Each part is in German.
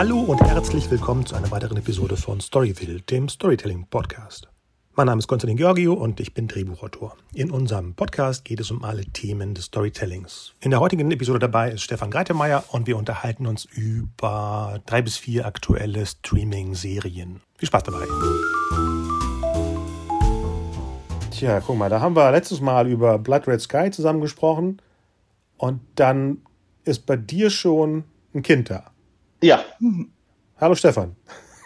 Hallo und herzlich willkommen zu einer weiteren Episode von Storyville, dem Storytelling Podcast. Mein Name ist Konstantin Georgio und ich bin Drehbuchautor. In unserem Podcast geht es um alle Themen des Storytellings. In der heutigen Episode dabei ist Stefan Greitemeyer und wir unterhalten uns über drei bis vier aktuelle Streaming-Serien. Viel Spaß dabei! Tja, guck mal, da haben wir letztes Mal über Blood Red Sky zusammen gesprochen und dann ist bei dir schon ein Kind da. Ja. Hallo Stefan.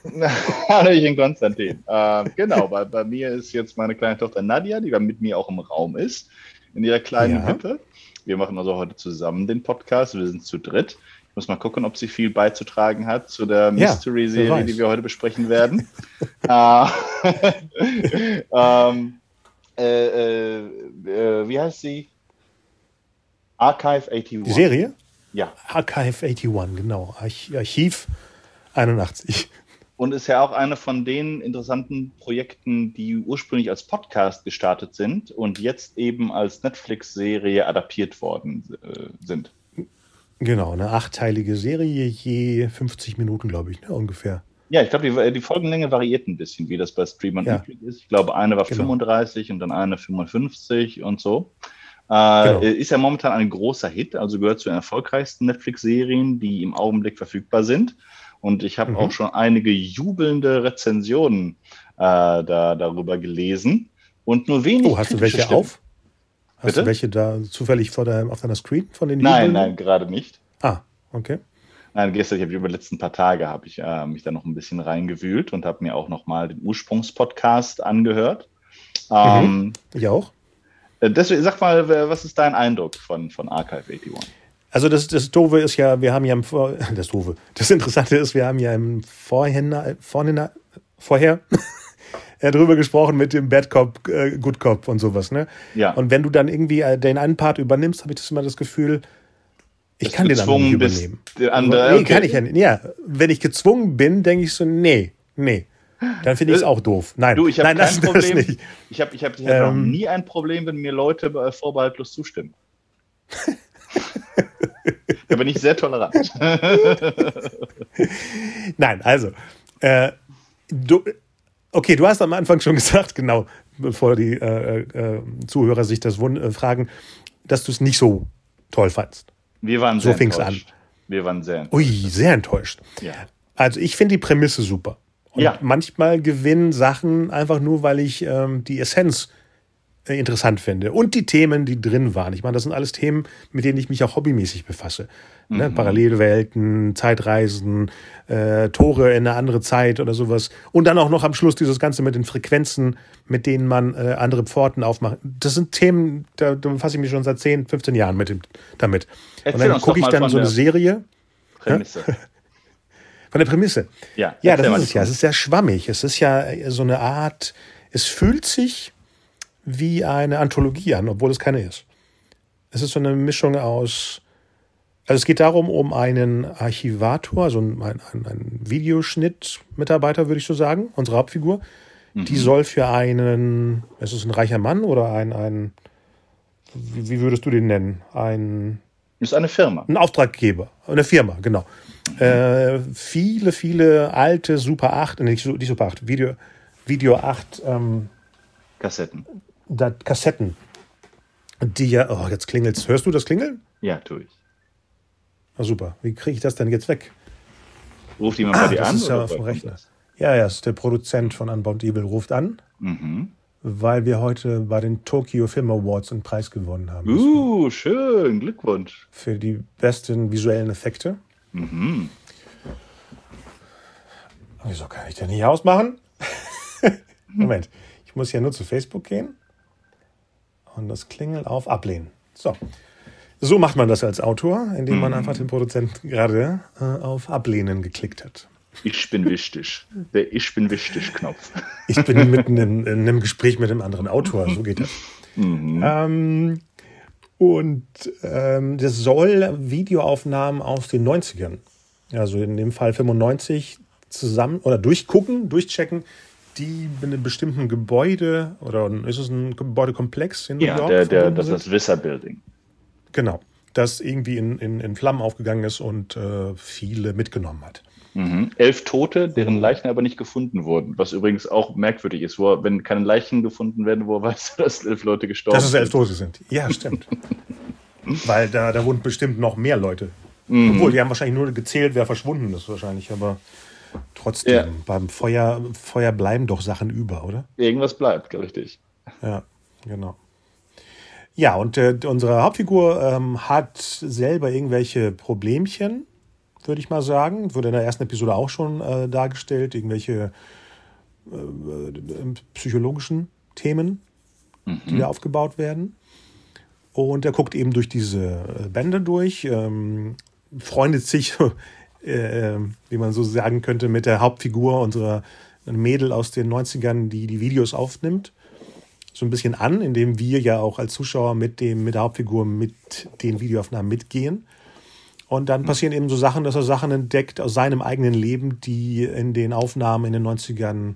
Hallo, ich bin Konstantin. Ähm, genau, bei, bei mir ist jetzt meine kleine Tochter Nadia, die mit mir auch im Raum ist, in ihrer kleinen ja. Hütte. Wir machen also heute zusammen den Podcast. Wir sind zu dritt. Ich muss mal gucken, ob sie viel beizutragen hat zu der Mystery-Serie, die wir heute besprechen werden. äh, ähm, äh, äh, äh, wie heißt sie? Archive 81. Die Serie? Ja. Archive 81, genau. Arch Archiv 81. Und ist ja auch eine von den interessanten Projekten, die ursprünglich als Podcast gestartet sind und jetzt eben als Netflix-Serie adaptiert worden äh, sind. Genau, eine achtteilige Serie, je 50 Minuten, glaube ich, ne, ungefähr. Ja, ich glaube, die, die, Folgenlänge variiert ein bisschen, wie das bei Streamern ja. üblich ist. Ich glaube, eine war genau. 35 und dann eine 55 und so. Äh, genau. Ist ja momentan ein großer Hit, also gehört zu den erfolgreichsten Netflix-Serien, die im Augenblick verfügbar sind. Und ich habe mhm. auch schon einige jubelnde Rezensionen äh, da, darüber gelesen. Und nur wenig. Oh, hast du welche Stimmen. auf? Hast Bitte? du welche da zufällig vor der, auf deiner Screen von den Nein, jubelnden? nein, gerade nicht. Ah, okay. Nein, gestern, ich habe über die letzten paar Tage habe ich äh, mich da noch ein bisschen reingewühlt und habe mir auch noch mal den Ursprungspodcast angehört. Mhm. Ähm, ich auch. Äh, deswegen, sag mal, was ist dein Eindruck von, von Archive 81? Also das, das Doofe ist ja, wir haben ja im Vor das Doofe. Das Interessante ist, wir haben ja im Vorhinein, Vorhinein, vorher darüber gesprochen mit dem Bad Cop, äh, Good Cop und sowas, ne? Ja. Und wenn du dann irgendwie äh, den einen Part übernimmst, habe ich das immer das Gefühl, ich kann den anderen nicht übernehmen. Andere, nee, okay. kann ich ja nicht. Ja, wenn ich gezwungen bin, denke ich so, nee, nee. Dann finde ich es äh, auch doof. Nein, du, ich habe kein das, Problem. Das ich habe ich hab, ich hab ähm, nie ein Problem, wenn mir Leute vorbehaltlos zustimmen. da bin ich sehr tolerant. Nein, also, äh, du, okay, du hast am Anfang schon gesagt, genau, bevor die äh, äh, Zuhörer sich das äh, fragen, dass du es nicht so toll fandst. Wir waren so sehr enttäuscht. An. Wir waren sehr enttäuscht. Ui, sehr enttäuscht. Ja. Also ich finde die Prämisse super. Und ja. manchmal gewinnen Sachen einfach nur, weil ich ähm, die Essenz äh, interessant finde. Und die Themen, die drin waren. Ich meine, das sind alles Themen, mit denen ich mich auch hobbymäßig befasse. Ne? Mhm. Ne? Parallelwelten, Zeitreisen, äh, Tore in eine andere Zeit oder sowas. Und dann auch noch am Schluss dieses Ganze mit den Frequenzen, mit denen man äh, andere Pforten aufmacht. Das sind Themen, da, da befasse ich mich schon seit 10, 15 Jahren mit dem, damit. Erzähl und dann gucke ich dann so eine Serie. Prämisse. Von der Prämisse. Ja, ja das ist es ja. Es ist sehr schwammig. Es ist ja so eine Art, es fühlt sich wie eine Anthologie an, obwohl es keine ist. Es ist so eine Mischung aus, also es geht darum, um einen Archivator, also einen, einen, einen Videoschnittmitarbeiter, würde ich so sagen, unsere Hauptfigur. Mhm. Die soll für einen, ist es ein reicher Mann oder ein, ein wie würdest du den nennen? Ein ist eine Firma. Ein Auftraggeber, eine Firma, genau. Äh, viele, viele alte Super 8, nicht, nicht Super 8, Video, Video 8 ähm, Kassetten. Da, Kassetten. Die ja, oh, jetzt klingelt's. Hörst du das klingeln? Ja, tue ich. Ah, super. Wie kriege ich das denn jetzt weg? Ruft jemand ah, bei dir das an? Ist ja auf dem Rechner. Ja, ja, ist der Produzent von Unbound Evil ruft an. Mhm weil wir heute bei den Tokyo Film Awards einen Preis gewonnen haben. Uh, schön, Glückwunsch. Für die besten visuellen Effekte. Mhm. Wieso kann ich denn nicht ausmachen? Moment, ich muss ja nur zu Facebook gehen und das Klingeln auf Ablehnen. So. So macht man das als Autor, indem man mhm. einfach den Produzenten gerade äh, auf Ablehnen geklickt hat. Ich bin wichtig. Der Ich bin wichtig Knopf. Ich bin mitten in, in einem Gespräch mit einem anderen Autor, so geht das. Mhm. Ähm, und ähm, das soll Videoaufnahmen aus den 90ern, also in dem Fall 95, zusammen oder durchgucken, durchchecken, die in einem bestimmten Gebäude oder ist es ein Gebäudekomplex in New ja, York? Ja, der, der, das ist das Visser Building. Genau, das irgendwie in, in, in Flammen aufgegangen ist und äh, viele mitgenommen hat. Mhm. Elf Tote, deren Leichen aber nicht gefunden wurden, was übrigens auch merkwürdig ist, wo, wenn keine Leichen gefunden werden, wo weißt du, dass elf Leute gestorben sind? Dass es elf Tote sind. Ja, stimmt. Weil da, da wurden bestimmt noch mehr Leute. Mhm. Obwohl, die haben wahrscheinlich nur gezählt, wer verschwunden ist, wahrscheinlich, aber trotzdem, ja. beim Feuer, Feuer bleiben doch Sachen über, oder? Irgendwas bleibt, richtig. Ja, genau. Ja, und äh, unsere Hauptfigur ähm, hat selber irgendwelche Problemchen, würde ich mal sagen. Wurde in der ersten Episode auch schon äh, dargestellt, irgendwelche äh, äh psychologischen Themen, mhm. die da aufgebaut werden. Und er guckt eben durch diese äh, Bände durch, ähm, freundet sich, äh, wie man so sagen könnte, mit der Hauptfigur unserer Mädel aus den 90ern, die die Videos aufnimmt so ein bisschen an, indem wir ja auch als Zuschauer mit dem, mit der Hauptfigur mit den Videoaufnahmen mitgehen. Und dann passieren eben so Sachen, dass er Sachen entdeckt aus seinem eigenen Leben, die in den Aufnahmen in den 90ern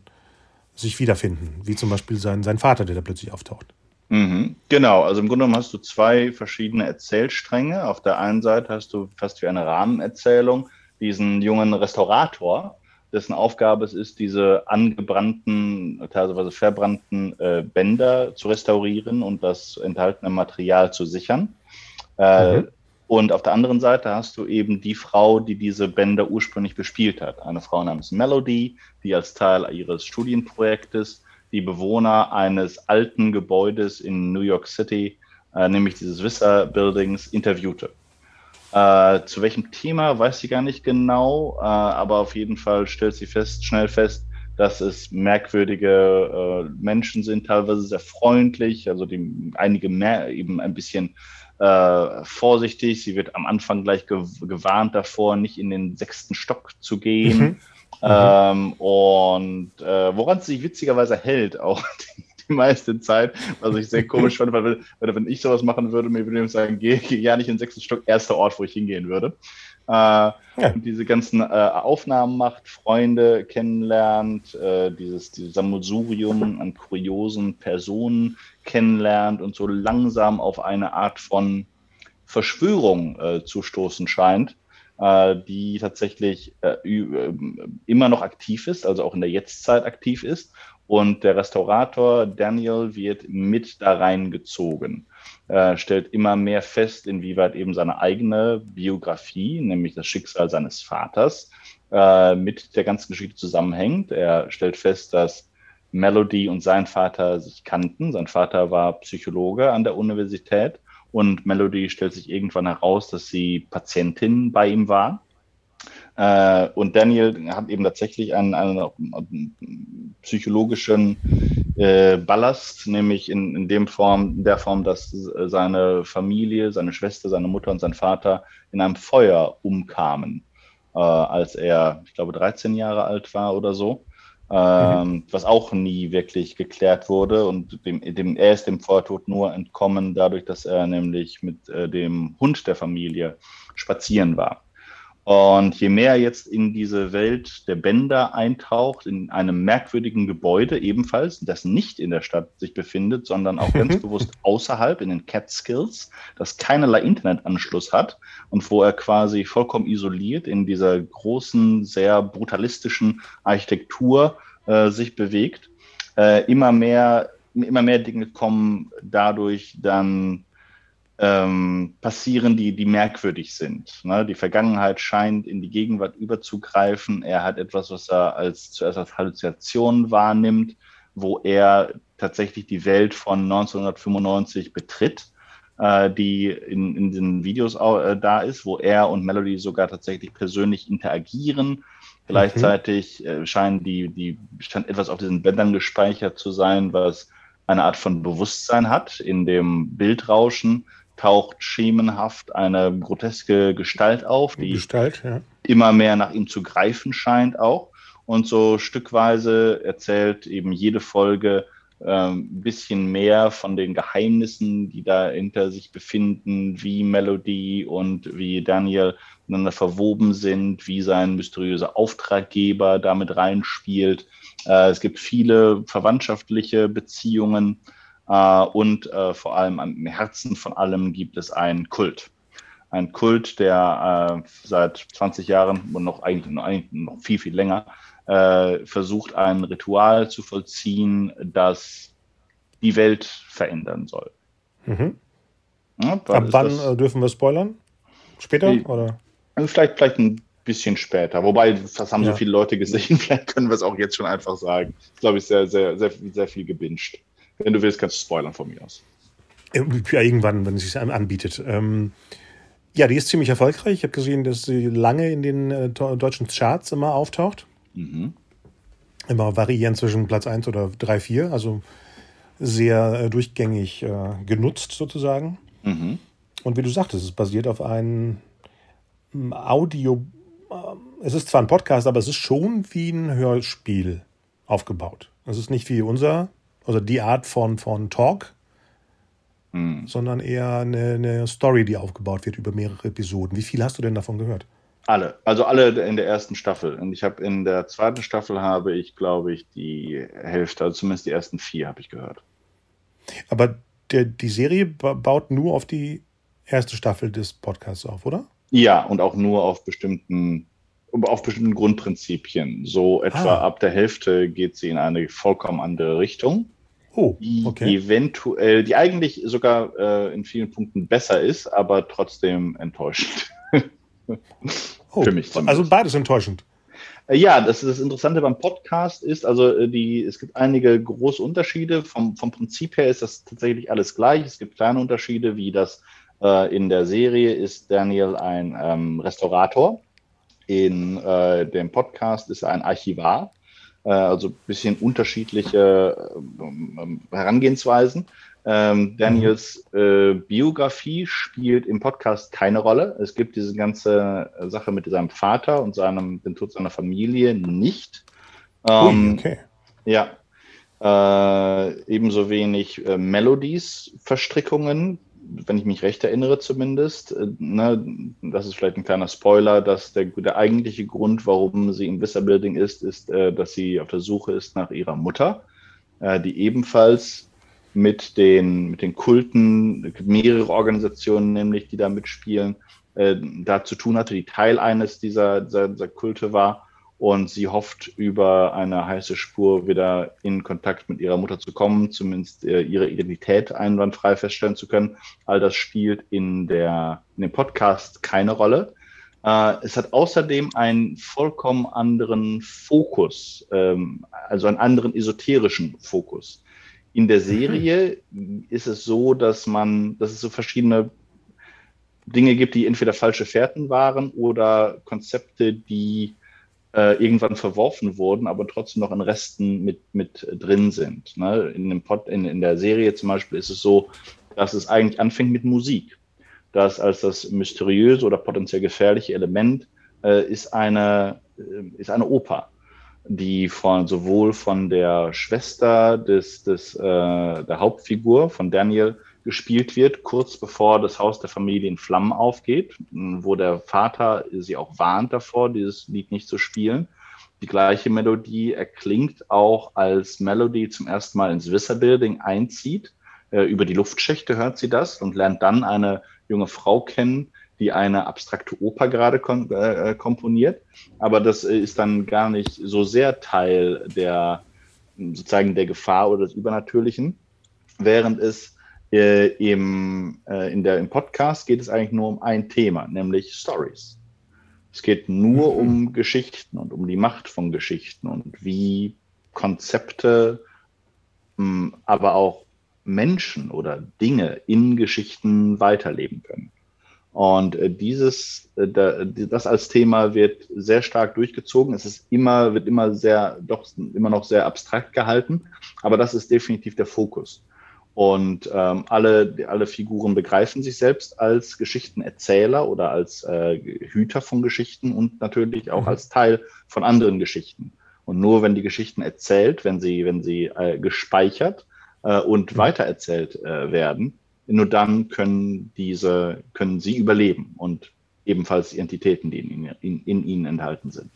sich wiederfinden. Wie zum Beispiel sein, sein Vater, der da plötzlich auftaucht. Mhm, genau, also im Grunde genommen hast du zwei verschiedene Erzählstränge. Auf der einen Seite hast du fast wie eine Rahmenerzählung diesen jungen Restaurator, dessen Aufgabe es ist, diese angebrannten, teilweise verbrannten äh, Bänder zu restaurieren und das enthaltene Material zu sichern. Äh, mhm. Und auf der anderen Seite hast du eben die Frau, die diese Bänder ursprünglich bespielt hat. Eine Frau namens Melody, die als Teil ihres Studienprojektes die Bewohner eines alten Gebäudes in New York City, äh, nämlich dieses Vista Buildings, interviewte. Äh, zu welchem Thema weiß sie gar nicht genau, äh, aber auf jeden Fall stellt sie fest, schnell fest, dass es merkwürdige äh, Menschen sind, teilweise sehr freundlich, also die, einige mehr eben ein bisschen äh, vorsichtig. Sie wird am Anfang gleich ge gewarnt davor, nicht in den sechsten Stock zu gehen. Mhm. Ähm, und äh, woran sie sich witzigerweise hält, auch die, die meiste Zeit, was ich sehr komisch fand, weil, weil wenn ich sowas machen würde, mir würde ich sagen, geh, geh ja nicht in den sechsten Stock, erster Ort, wo ich hingehen würde. Äh, ja. Und diese ganzen äh, Aufnahmen macht, Freunde kennenlernt, äh, dieses, dieses Sammelsurium an kuriosen Personen kennenlernt und so langsam auf eine Art von Verschwörung äh, zu stoßen scheint, äh, die tatsächlich äh, immer noch aktiv ist, also auch in der Jetztzeit aktiv ist und der Restaurator Daniel wird mit da reingezogen. Er stellt immer mehr fest, inwieweit eben seine eigene Biografie, nämlich das Schicksal seines Vaters, äh, mit der ganzen Geschichte zusammenhängt. Er stellt fest, dass Melody und sein Vater sich kannten. Sein Vater war Psychologe an der Universität und Melody stellt sich irgendwann heraus, dass sie Patientin bei ihm war. Äh, und Daniel hat eben tatsächlich einen, einen psychologischen äh, Ballast, nämlich in, in dem Form, in der Form, dass seine Familie, seine Schwester, seine Mutter und sein Vater in einem Feuer umkamen, äh, als er, ich glaube, 13 Jahre alt war oder so. Ähm, mhm. was auch nie wirklich geklärt wurde. Und dem, dem, er ist dem Feuertod nur entkommen, dadurch, dass er nämlich mit äh, dem Hund der Familie spazieren war. Und je mehr er jetzt in diese Welt der Bänder eintaucht, in einem merkwürdigen Gebäude ebenfalls, das nicht in der Stadt sich befindet, sondern auch ganz bewusst außerhalb in den Catskills, das keinerlei Internetanschluss hat und wo er quasi vollkommen isoliert in dieser großen, sehr brutalistischen Architektur äh, sich bewegt, äh, immer mehr, immer mehr Dinge kommen dadurch dann ähm, passieren, die, die merkwürdig sind. Ne? Die Vergangenheit scheint in die Gegenwart überzugreifen. Er hat etwas, was er als zuerst als Halluzination wahrnimmt, wo er tatsächlich die Welt von 1995 betritt, äh, die in, in den Videos auch, äh, da ist, wo er und Melody sogar tatsächlich persönlich interagieren. Gleichzeitig äh, scheint die, die scheint etwas auf diesen Bändern gespeichert zu sein, was eine Art von Bewusstsein hat in dem Bildrauschen taucht schemenhaft eine groteske Gestalt auf, die Gestalt, ja. immer mehr nach ihm zu greifen scheint auch. Und so stückweise erzählt eben jede Folge ein ähm, bisschen mehr von den Geheimnissen, die da hinter sich befinden, wie Melody und wie Daniel miteinander verwoben sind, wie sein mysteriöser Auftraggeber damit reinspielt. Äh, es gibt viele verwandtschaftliche Beziehungen und äh, vor allem am Herzen von allem gibt es einen Kult. ein Kult, der äh, seit 20 Jahren und noch eigentlich noch, noch viel, viel länger äh, versucht, ein Ritual zu vollziehen, das die Welt verändern soll. Mhm. Ja, Ab wann das, äh, dürfen wir spoilern? Später? Die, oder? Vielleicht, vielleicht ein bisschen später. Wobei, das haben ja. so viele Leute gesehen, vielleicht können wir es auch jetzt schon einfach sagen. Ich glaube, ich sehr, sehr, sehr, sehr viel gebinged. Wenn du willst, kannst du spoilern von mir aus. Ja, irgendwann, wenn es sich anbietet. Ähm, ja, die ist ziemlich erfolgreich. Ich habe gesehen, dass sie lange in den äh, deutschen Charts immer auftaucht. Mhm. Immer variieren zwischen Platz 1 oder 3, 4. Also sehr äh, durchgängig äh, genutzt sozusagen. Mhm. Und wie du sagtest, es basiert auf einem Audio. Äh, es ist zwar ein Podcast, aber es ist schon wie ein Hörspiel aufgebaut. Es ist nicht wie unser, also die Art von, von Talk, mhm. sondern eher eine, eine Story, die aufgebaut wird über mehrere Episoden. Wie viel hast du denn davon gehört? Alle, also alle in der ersten Staffel. Und ich habe in der zweiten Staffel habe ich, glaube ich, die Hälfte, also zumindest die ersten vier habe ich gehört. Aber der, die Serie baut nur auf die erste Staffel des Podcasts auf, oder? Ja, und auch nur auf bestimmten, auf bestimmten Grundprinzipien. So etwa ah. ab der Hälfte geht sie in eine vollkommen andere Richtung. Oh, okay. Die eventuell, die eigentlich sogar äh, in vielen Punkten besser ist, aber trotzdem enttäuschend. oh, Für mich zumindest. Also beides enttäuschend. Äh, ja, das, das Interessante beim Podcast ist, also äh, die, es gibt einige große Unterschiede. Vom, vom Prinzip her ist das tatsächlich alles gleich. Es gibt kleine Unterschiede, wie das äh, in der Serie ist Daniel ein ähm, Restaurator. In äh, dem Podcast ist er ein Archivar. Äh, also ein bisschen unterschiedliche äh, Herangehensweisen. Ähm, Daniels äh, Biografie spielt im Podcast keine Rolle. Es gibt diese ganze Sache mit seinem Vater und seinem, dem Tod seiner Familie nicht. Ähm, okay. Ja. Äh, ebenso wenig äh, Melodies, Verstrickungen, wenn ich mich recht erinnere zumindest. Äh, ne, das ist vielleicht ein kleiner Spoiler, dass der, der eigentliche Grund, warum sie im Vista Building ist, ist, äh, dass sie auf der Suche ist nach ihrer Mutter, äh, die ebenfalls mit den, mit den Kulten, mehrere Organisationen nämlich, die da mitspielen, äh, da zu tun hatte, die Teil eines dieser, dieser, dieser Kulte war. Und sie hofft, über eine heiße Spur wieder in Kontakt mit ihrer Mutter zu kommen, zumindest äh, ihre Identität einwandfrei feststellen zu können. All das spielt in, der, in dem Podcast keine Rolle. Äh, es hat außerdem einen vollkommen anderen Fokus, ähm, also einen anderen esoterischen Fokus. In der. Serie mhm. ist es so, dass man, dass es so verschiedene Dinge gibt, die entweder falsche Fährten waren oder Konzepte, die äh, irgendwann verworfen wurden, aber trotzdem noch in Resten mit, mit drin sind. Ne? In, dem Pod, in, in der Serie zum Beispiel ist es so, dass es eigentlich anfängt mit Musik. Das als das mysteriöse oder potenziell gefährliche Element äh, ist, eine, äh, ist eine Oper die von sowohl von der Schwester des, des äh, der Hauptfigur von Daniel gespielt wird, kurz bevor das Haus der Familie in Flammen aufgeht, wo der Vater sie auch warnt davor, dieses Lied nicht zu spielen. Die gleiche Melodie erklingt auch, als Melody zum ersten Mal ins Visser Building einzieht. Äh, über die Luftschächte hört sie das und lernt dann eine junge Frau kennen, die eine abstrakte Oper gerade kom äh, komponiert. Aber das ist dann gar nicht so sehr Teil der sozusagen der Gefahr oder des Übernatürlichen, während es äh, im, äh, in der, im Podcast geht es eigentlich nur um ein Thema, nämlich Stories. Es geht nur mhm. um Geschichten und um die Macht von Geschichten und wie Konzepte, mh, aber auch Menschen oder Dinge in Geschichten weiterleben können. Und äh, dieses, äh, das als Thema wird sehr stark durchgezogen. Es ist immer, wird immer sehr, doch immer noch sehr abstrakt gehalten, aber das ist definitiv der Fokus. Und ähm, alle, alle Figuren begreifen sich selbst als Geschichtenerzähler oder als äh, Hüter von Geschichten und natürlich auch mhm. als Teil von anderen Geschichten. Und nur wenn die Geschichten erzählt, wenn sie, wenn sie äh, gespeichert äh, und mhm. weitererzählt äh, werden, nur dann können diese, können sie überleben und ebenfalls die Entitäten, die in, in, in ihnen enthalten sind.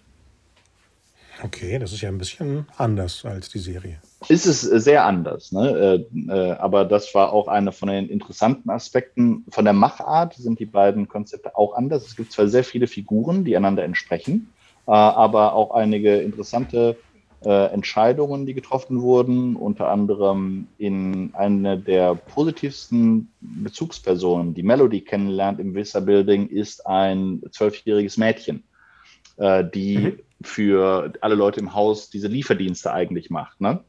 Okay, das ist ja ein bisschen anders als die Serie. ist es sehr anders. Ne? Äh, äh, aber das war auch einer von den interessanten Aspekten. Von der Machart sind die beiden Konzepte auch anders. Es gibt zwar sehr viele Figuren, die einander entsprechen, äh, aber auch einige interessante Entscheidungen, die getroffen wurden. Unter anderem in eine der positivsten Bezugspersonen, die Melody kennenlernt im Vista Building, ist ein zwölfjähriges Mädchen, die mhm. Für alle Leute im Haus diese Lieferdienste eigentlich macht. Ne?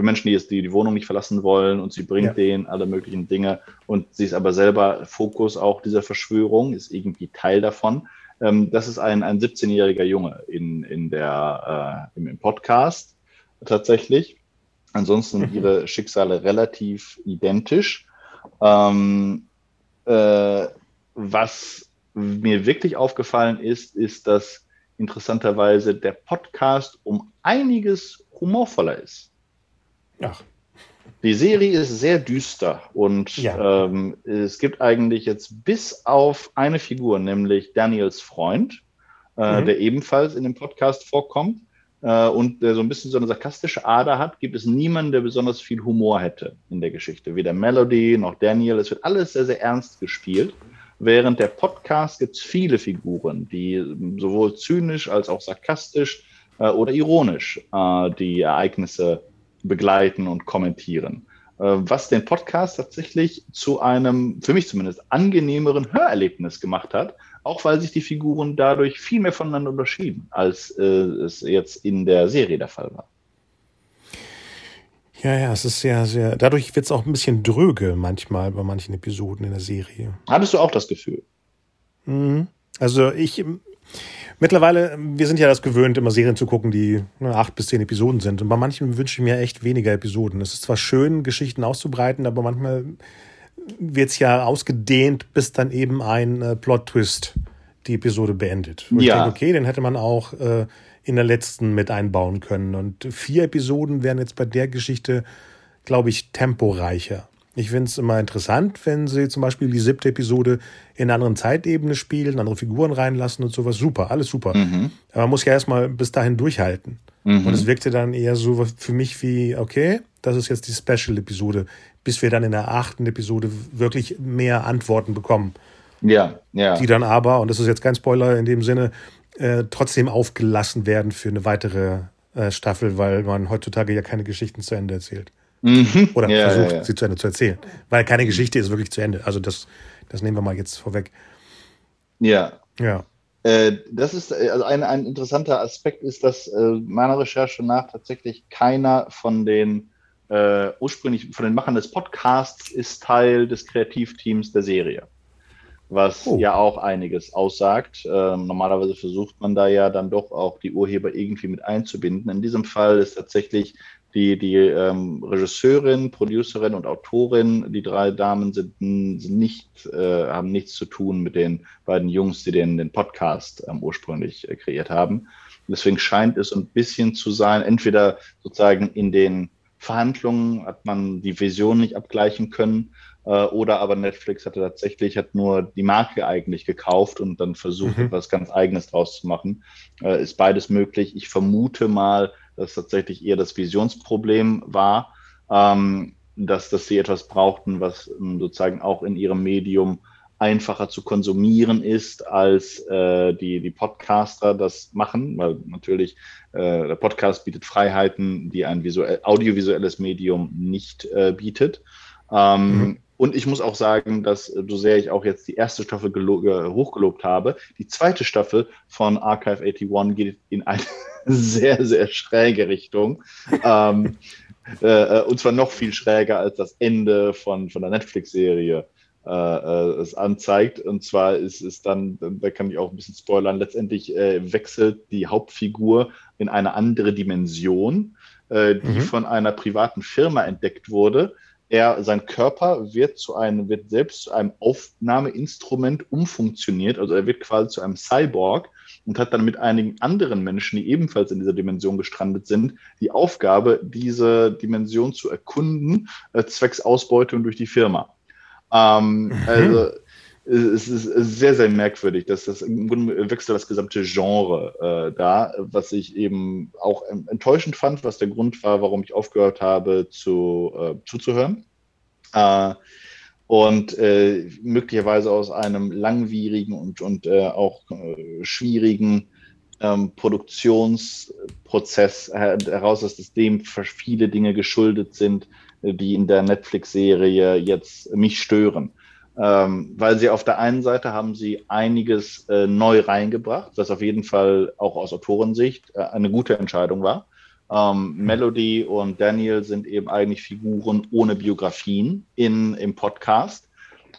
für Menschen, die jetzt die, die Wohnung nicht verlassen wollen und sie bringt ja. denen alle möglichen Dinge und sie ist aber selber Fokus auch dieser Verschwörung, ist irgendwie Teil davon. Ähm, das ist ein, ein 17-jähriger Junge in, in der, äh, im, im Podcast tatsächlich. Ansonsten sind mhm. ihre Schicksale relativ identisch. Ähm, äh, was mir wirklich aufgefallen ist, ist, dass interessanterweise der Podcast um einiges humorvoller ist. Ach. Die Serie ist sehr düster und ja. ähm, es gibt eigentlich jetzt bis auf eine Figur, nämlich Daniels Freund, äh, mhm. der ebenfalls in dem Podcast vorkommt äh, und der so ein bisschen so eine sarkastische Ader hat, gibt es niemanden, der besonders viel Humor hätte in der Geschichte. Weder Melody noch Daniel. Es wird alles sehr, sehr ernst gespielt. Während der Podcast gibt es viele Figuren, die sowohl zynisch als auch sarkastisch äh, oder ironisch äh, die Ereignisse begleiten und kommentieren. Äh, was den Podcast tatsächlich zu einem, für mich zumindest, angenehmeren Hörerlebnis gemacht hat, auch weil sich die Figuren dadurch viel mehr voneinander unterschieden, als äh, es jetzt in der Serie der Fall war. Ja, ja, es ist sehr, sehr. Dadurch wird es auch ein bisschen dröge manchmal bei manchen Episoden in der Serie. Hattest du auch das Gefühl? Mhm. Also ich, Mittlerweile, wir sind ja das gewöhnt, immer Serien zu gucken, die ne, acht bis zehn Episoden sind. Und bei manchen wünsche ich mir echt weniger Episoden. Es ist zwar schön, Geschichten auszubreiten, aber manchmal wird es ja ausgedehnt, bis dann eben ein äh, Plot-Twist die Episode beendet. Wo ja. ich denke, okay, den hätte man auch äh, in der letzten mit einbauen können. Und vier Episoden wären jetzt bei der Geschichte, glaube ich, temporeicher. Ich finde es immer interessant, wenn sie zum Beispiel die siebte Episode in einer anderen Zeitebene spielen, andere Figuren reinlassen und sowas. Super, alles super. Mhm. Aber man muss ja erstmal bis dahin durchhalten. Mhm. Und es wirkte dann eher so für mich wie, okay, das ist jetzt die Special-Episode, bis wir dann in der achten Episode wirklich mehr Antworten bekommen. Ja, ja. Die dann aber, und das ist jetzt kein Spoiler in dem Sinne, äh, trotzdem aufgelassen werden für eine weitere äh, Staffel, weil man heutzutage ja keine Geschichten zu Ende erzählt. Mhm. Oder ja, versucht, ja, ja. sie zu Ende zu erzählen. Weil keine Geschichte ist wirklich zu Ende. Also das, das nehmen wir mal jetzt vorweg. Ja. Ja. Äh, das ist, äh, also ein, ein interessanter Aspekt ist, dass äh, meiner Recherche nach tatsächlich keiner von den äh, ursprünglich von den Machern des Podcasts ist Teil des Kreativteams der Serie. Was oh. ja auch einiges aussagt. Ähm, normalerweise versucht man da ja dann doch auch die Urheber irgendwie mit einzubinden. In diesem Fall ist tatsächlich die, die ähm, Regisseurin, Producerin und Autorin, die drei Damen sind, sind nicht, äh, haben nichts zu tun mit den beiden Jungs, die den, den Podcast ähm, ursprünglich äh, kreiert haben. Deswegen scheint es ein bisschen zu sein, entweder sozusagen in den Verhandlungen hat man die Vision nicht abgleichen können, äh, oder aber Netflix hatte tatsächlich, hat nur die Marke eigentlich gekauft und dann versucht, mhm. etwas ganz Eigenes draus zu machen. Äh, ist beides möglich. Ich vermute mal, das tatsächlich eher das Visionsproblem war, ähm, dass, dass sie etwas brauchten, was ähm, sozusagen auch in ihrem Medium einfacher zu konsumieren ist, als äh, die, die Podcaster das machen, weil natürlich äh, der Podcast bietet Freiheiten, die ein visuell, audiovisuelles Medium nicht äh, bietet. Ähm, mhm. Und ich muss auch sagen, dass, äh, so sehr ich auch jetzt die erste Staffel hochgelobt habe, die zweite Staffel von Archive 81 geht in eine sehr, sehr schräge Richtung. ähm, äh, äh, und zwar noch viel schräger als das Ende von, von der Netflix-Serie äh, äh, es anzeigt. Und zwar ist es dann, da kann ich auch ein bisschen spoilern, letztendlich äh, wechselt die Hauptfigur in eine andere Dimension, die mhm. von einer privaten Firma entdeckt wurde er, sein Körper wird zu einem, wird selbst zu einem Aufnahmeinstrument umfunktioniert. Also er wird quasi zu einem Cyborg und hat dann mit einigen anderen Menschen, die ebenfalls in dieser Dimension gestrandet sind, die Aufgabe, diese Dimension zu erkunden, äh, zwecks Ausbeutung durch die Firma. Ähm, mhm. Also es ist sehr, sehr merkwürdig, dass das im Grunde wechselt das gesamte Genre äh, da, was ich eben auch enttäuschend fand, was der Grund war, warum ich aufgehört habe zu, äh, zuzuhören. Äh, und äh, möglicherweise aus einem langwierigen und, und äh, auch äh, schwierigen ähm, Produktionsprozess heraus, dass es dem viele Dinge geschuldet sind, die in der Netflix-Serie jetzt mich stören. Ähm, weil sie auf der einen Seite haben sie einiges äh, neu reingebracht, was auf jeden Fall auch aus Autorensicht äh, eine gute Entscheidung war. Ähm, Melody und Daniel sind eben eigentlich Figuren ohne Biografien in, im Podcast,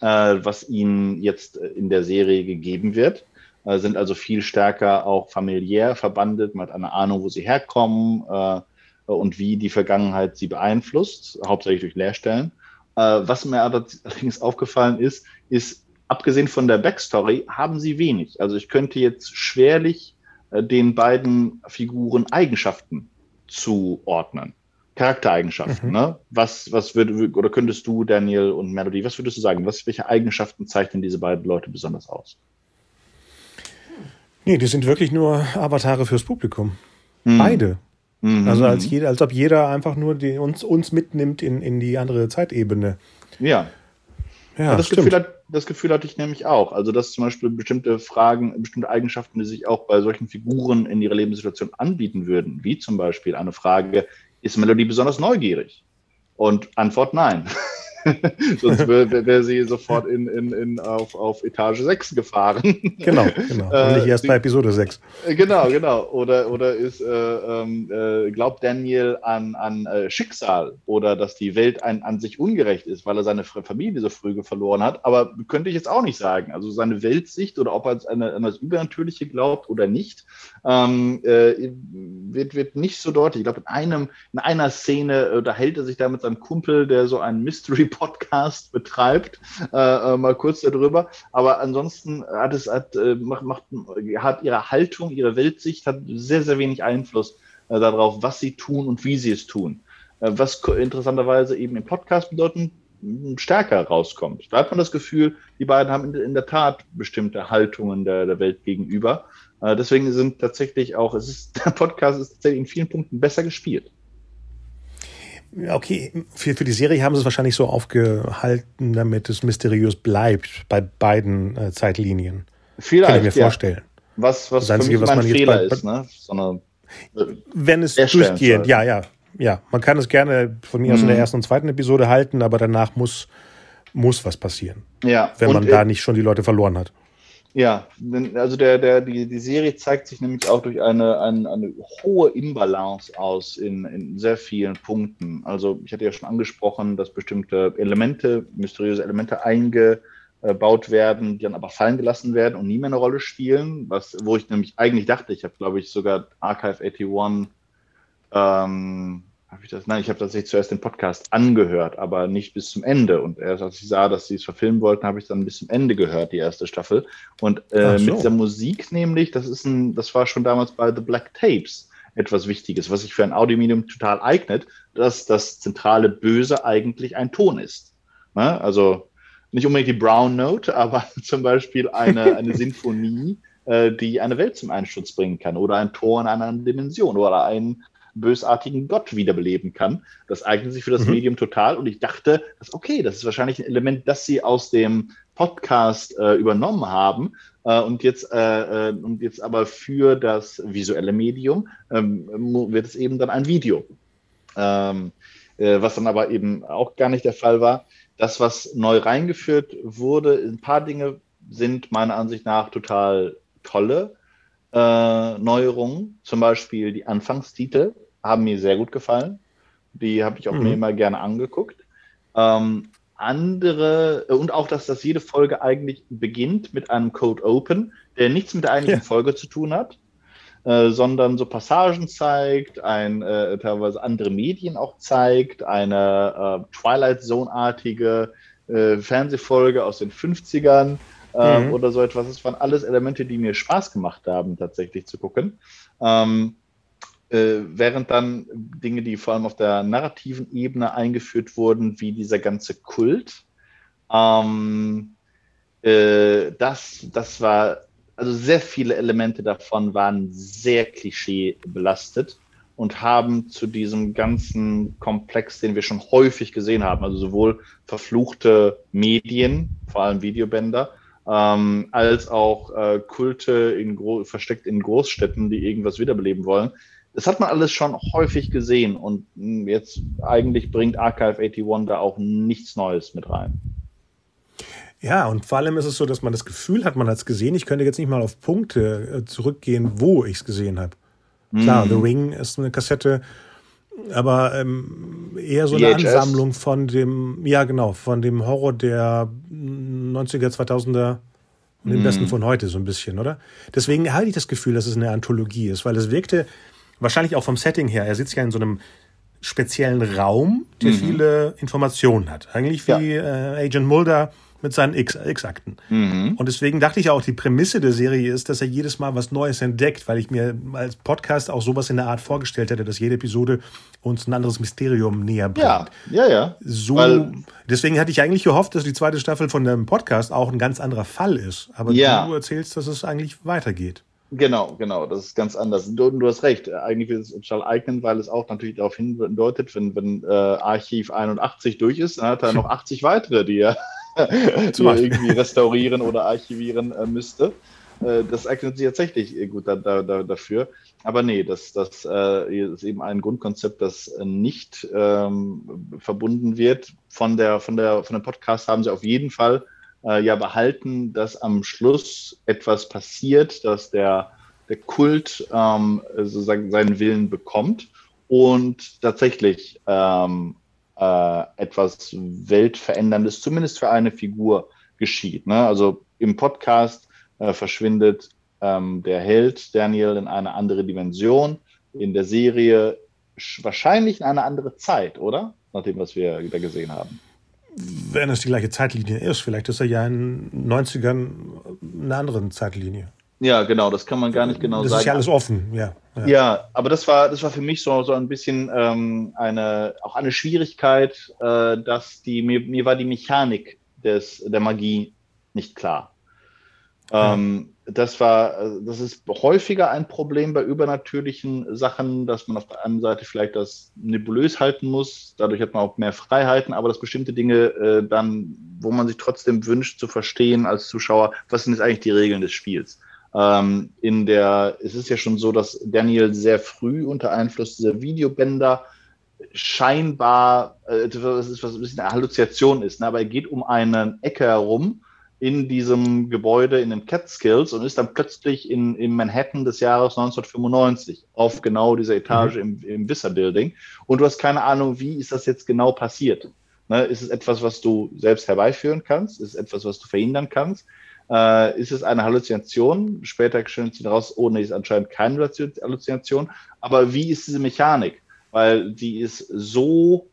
äh, was ihnen jetzt in der Serie gegeben wird. Äh, sind also viel stärker auch familiär verbandet, man hat eine Ahnung, wo sie herkommen äh, und wie die Vergangenheit sie beeinflusst, hauptsächlich durch Lehrstellen. Äh, was mir allerdings aufgefallen ist, ist, abgesehen von der Backstory, haben sie wenig. Also ich könnte jetzt schwerlich äh, den beiden Figuren Eigenschaften zuordnen. Charaktereigenschaften, mhm. ne? Was, was würde, oder könntest du, Daniel und Melody, was würdest du sagen? Was, welche Eigenschaften zeichnen diese beiden Leute besonders aus? Nee, die sind wirklich nur Avatare fürs Publikum. Mhm. Beide. Mhm. Also als, jeder, als ob jeder einfach nur die, uns, uns mitnimmt in, in die andere Zeitebene. Ja. Ja, das, Gefühl hat, das Gefühl hatte ich nämlich auch. Also, dass zum Beispiel bestimmte Fragen, bestimmte Eigenschaften, die sich auch bei solchen Figuren in ihrer Lebenssituation anbieten würden, wie zum Beispiel eine Frage, ist Melody besonders neugierig? Und Antwort nein. Sonst wäre wär sie sofort in, in, in, auf, auf Etage 6 gefahren. Genau, genau. Und nicht erst bei Episode 6. Äh, genau, genau. Oder, oder ist, äh, ähm, äh, glaubt Daniel an, an äh, Schicksal oder dass die Welt ein, an sich ungerecht ist, weil er seine Familie so früh verloren hat. Aber könnte ich jetzt auch nicht sagen. Also seine Weltsicht oder ob er an, an das Übernatürliche glaubt oder nicht, ähm, äh, wird, wird nicht so deutlich. Ich glaube, in, einem, in einer Szene unterhält er sich da mit seinem Kumpel, der so ein Mystery Podcast betreibt, äh, äh, mal kurz darüber. Aber ansonsten hat es hat, äh, macht, macht, hat ihre Haltung, ihre Weltsicht hat sehr, sehr wenig Einfluss äh, darauf, was sie tun und wie sie es tun. Äh, was interessanterweise eben im Podcast bedeutend stärker rauskommt. Da hat man das Gefühl, die beiden haben in, in der Tat bestimmte Haltungen der, der Welt gegenüber. Äh, deswegen sind tatsächlich auch, es ist, der Podcast ist tatsächlich in vielen Punkten besser gespielt. Okay, für, für die Serie haben sie es wahrscheinlich so aufgehalten, damit es mysteriös bleibt bei beiden äh, Zeitlinien. Vielleicht, Kann ich mir ja. vorstellen. Was, was das Einzige, was man Fehler bei, ist, ne? Sondern, äh, wenn es durchgehend, ja, ja, ja. Man kann es gerne von mir mhm. aus in der mhm. ersten und zweiten Episode halten, aber danach muss, muss was passieren. Ja. Wenn man da nicht schon die Leute verloren hat. Ja, also der, der, die, die Serie zeigt sich nämlich auch durch eine, eine, eine hohe Imbalance aus in, in sehr vielen Punkten. Also ich hatte ja schon angesprochen, dass bestimmte Elemente, mysteriöse Elemente eingebaut werden, die dann aber fallen gelassen werden und nie mehr eine Rolle spielen, was, wo ich nämlich eigentlich dachte, ich habe, glaube ich, sogar Archive 81 ähm, habe ich das? Nein, ich habe tatsächlich zuerst den Podcast angehört, aber nicht bis zum Ende. Und erst als ich sah, dass sie es verfilmen wollten, habe ich dann bis zum Ende gehört, die erste Staffel. Und äh, so. mit der Musik nämlich, das ist ein, das war schon damals bei The Black Tapes etwas Wichtiges, was sich für ein Audiomedium total eignet, dass das zentrale Böse eigentlich ein Ton ist. Ne? Also nicht unbedingt die Brown Note, aber zum Beispiel eine, eine Sinfonie, äh, die eine Welt zum Einsturz bringen kann oder ein Tor in einer Dimension oder ein bösartigen Gott wiederbeleben kann. Das eignet sich für das mhm. Medium total und ich dachte, das okay, das ist wahrscheinlich ein Element, das sie aus dem Podcast äh, übernommen haben äh, und jetzt äh, äh und jetzt aber für das visuelle Medium ähm, wird es eben dann ein Video, ähm, äh, was dann aber eben auch gar nicht der Fall war. Das, was neu reingeführt wurde, ein paar Dinge sind meiner Ansicht nach total tolle äh, Neuerungen, zum Beispiel die Anfangstitel, haben mir sehr gut gefallen. Die habe ich auch mhm. mir immer gerne angeguckt. Ähm, andere, äh, und auch, dass das jede Folge eigentlich beginnt mit einem Code Open, der nichts mit der eigentlichen ja. Folge zu tun hat, äh, sondern so Passagen zeigt, ein, äh, teilweise andere Medien auch zeigt, eine äh, Twilight Zone-artige äh, Fernsehfolge aus den 50ern äh, mhm. oder so etwas. Das waren alles Elemente, die mir Spaß gemacht haben, tatsächlich zu gucken. Ähm, äh, während dann Dinge, die vor allem auf der narrativen Ebene eingeführt wurden, wie dieser ganze Kult, ähm, äh, das, das war, also sehr viele Elemente davon waren sehr klischeebelastet und haben zu diesem ganzen Komplex, den wir schon häufig gesehen haben, also sowohl verfluchte Medien, vor allem Videobänder, ähm, als auch äh, Kulte in versteckt in Großstädten, die irgendwas wiederbeleben wollen. Das hat man alles schon häufig gesehen und hm, jetzt eigentlich bringt Archive 81 da auch nichts Neues mit rein. Ja, und vor allem ist es so, dass man das Gefühl hat, man hat es gesehen. Ich könnte jetzt nicht mal auf Punkte äh, zurückgehen, wo ich es gesehen habe. Klar, The mhm. Ring ist eine Kassette, aber ähm, eher so eine VHS. Ansammlung von dem, ja genau, von dem Horror der 90er, 2000er und den mm. besten von heute so ein bisschen, oder? Deswegen hatte ich das Gefühl, dass es eine Anthologie ist, weil es wirkte wahrscheinlich auch vom Setting her, er sitzt ja in so einem speziellen Raum, der mhm. viele Informationen hat. Eigentlich wie ja. äh, Agent Mulder mit seinen X-Akten. Mhm. Und deswegen dachte ich auch, die Prämisse der Serie ist, dass er jedes Mal was Neues entdeckt, weil ich mir als Podcast auch sowas in der Art vorgestellt hätte, dass jede Episode uns ein anderes Mysterium näher bringt. Ja, ja, ja. So, weil, deswegen hatte ich eigentlich gehofft, dass die zweite Staffel von dem Podcast auch ein ganz anderer Fall ist. Aber ja. du erzählst, dass es eigentlich weitergeht. Genau, genau, das ist ganz anders. Du, du hast recht, eigentlich will es total eignen, weil es auch natürlich darauf hindeutet, wenn, wenn äh, Archiv 81 durch ist, dann hat er noch 80 weitere, die er irgendwie restaurieren oder archivieren äh, müsste. Äh, das eignet sich tatsächlich gut da, da, da, dafür. Aber nee, das, das äh, ist eben ein Grundkonzept, das nicht ähm, verbunden wird. Von, der, von, der, von dem Podcast haben sie auf jeden Fall äh, ja behalten, dass am Schluss etwas passiert, dass der, der Kult ähm, sozusagen seinen Willen bekommt und tatsächlich ähm, äh, etwas Weltveränderndes, zumindest für eine Figur, geschieht. Ne? Also im Podcast äh, verschwindet ähm, der Held Daniel in eine andere Dimension, in der Serie wahrscheinlich in eine andere Zeit, oder? Nach dem, was wir da gesehen haben. Wenn es die gleiche Zeitlinie ist, vielleicht ist er ja in den 90ern eine andere Zeitlinie. Ja, genau, das kann man gar nicht genau das sagen. Das ist ja alles offen, ja. Ja, ja aber das war, das war für mich so, so ein bisschen ähm, eine, auch eine Schwierigkeit, äh, dass die, mir, mir war die Mechanik des, der Magie nicht klar. Ähm, das war, das ist häufiger ein Problem bei übernatürlichen Sachen, dass man auf der einen Seite vielleicht das nebulös halten muss, dadurch hat man auch mehr Freiheiten, aber dass bestimmte Dinge äh, dann, wo man sich trotzdem wünscht zu verstehen als Zuschauer, was sind jetzt eigentlich die Regeln des Spiels? Ähm, in der, es ist ja schon so, dass Daniel sehr früh unter Einfluss dieser Videobänder scheinbar, äh, das ist was ein bisschen eine Halluzination ist, ne? aber er geht um eine Ecke herum in diesem Gebäude in den Catskills und ist dann plötzlich in, in Manhattan des Jahres 1995 auf genau dieser Etage mhm. im, im Visser Building. Und du hast keine Ahnung, wie ist das jetzt genau passiert. Ne? Ist es etwas, was du selbst herbeiführen kannst? Ist es etwas, was du verhindern kannst? Äh, ist es eine Halluzination? Später stellt sich heraus, oh nee, ist anscheinend keine Halluzination. Aber wie ist diese Mechanik? Weil die ist so,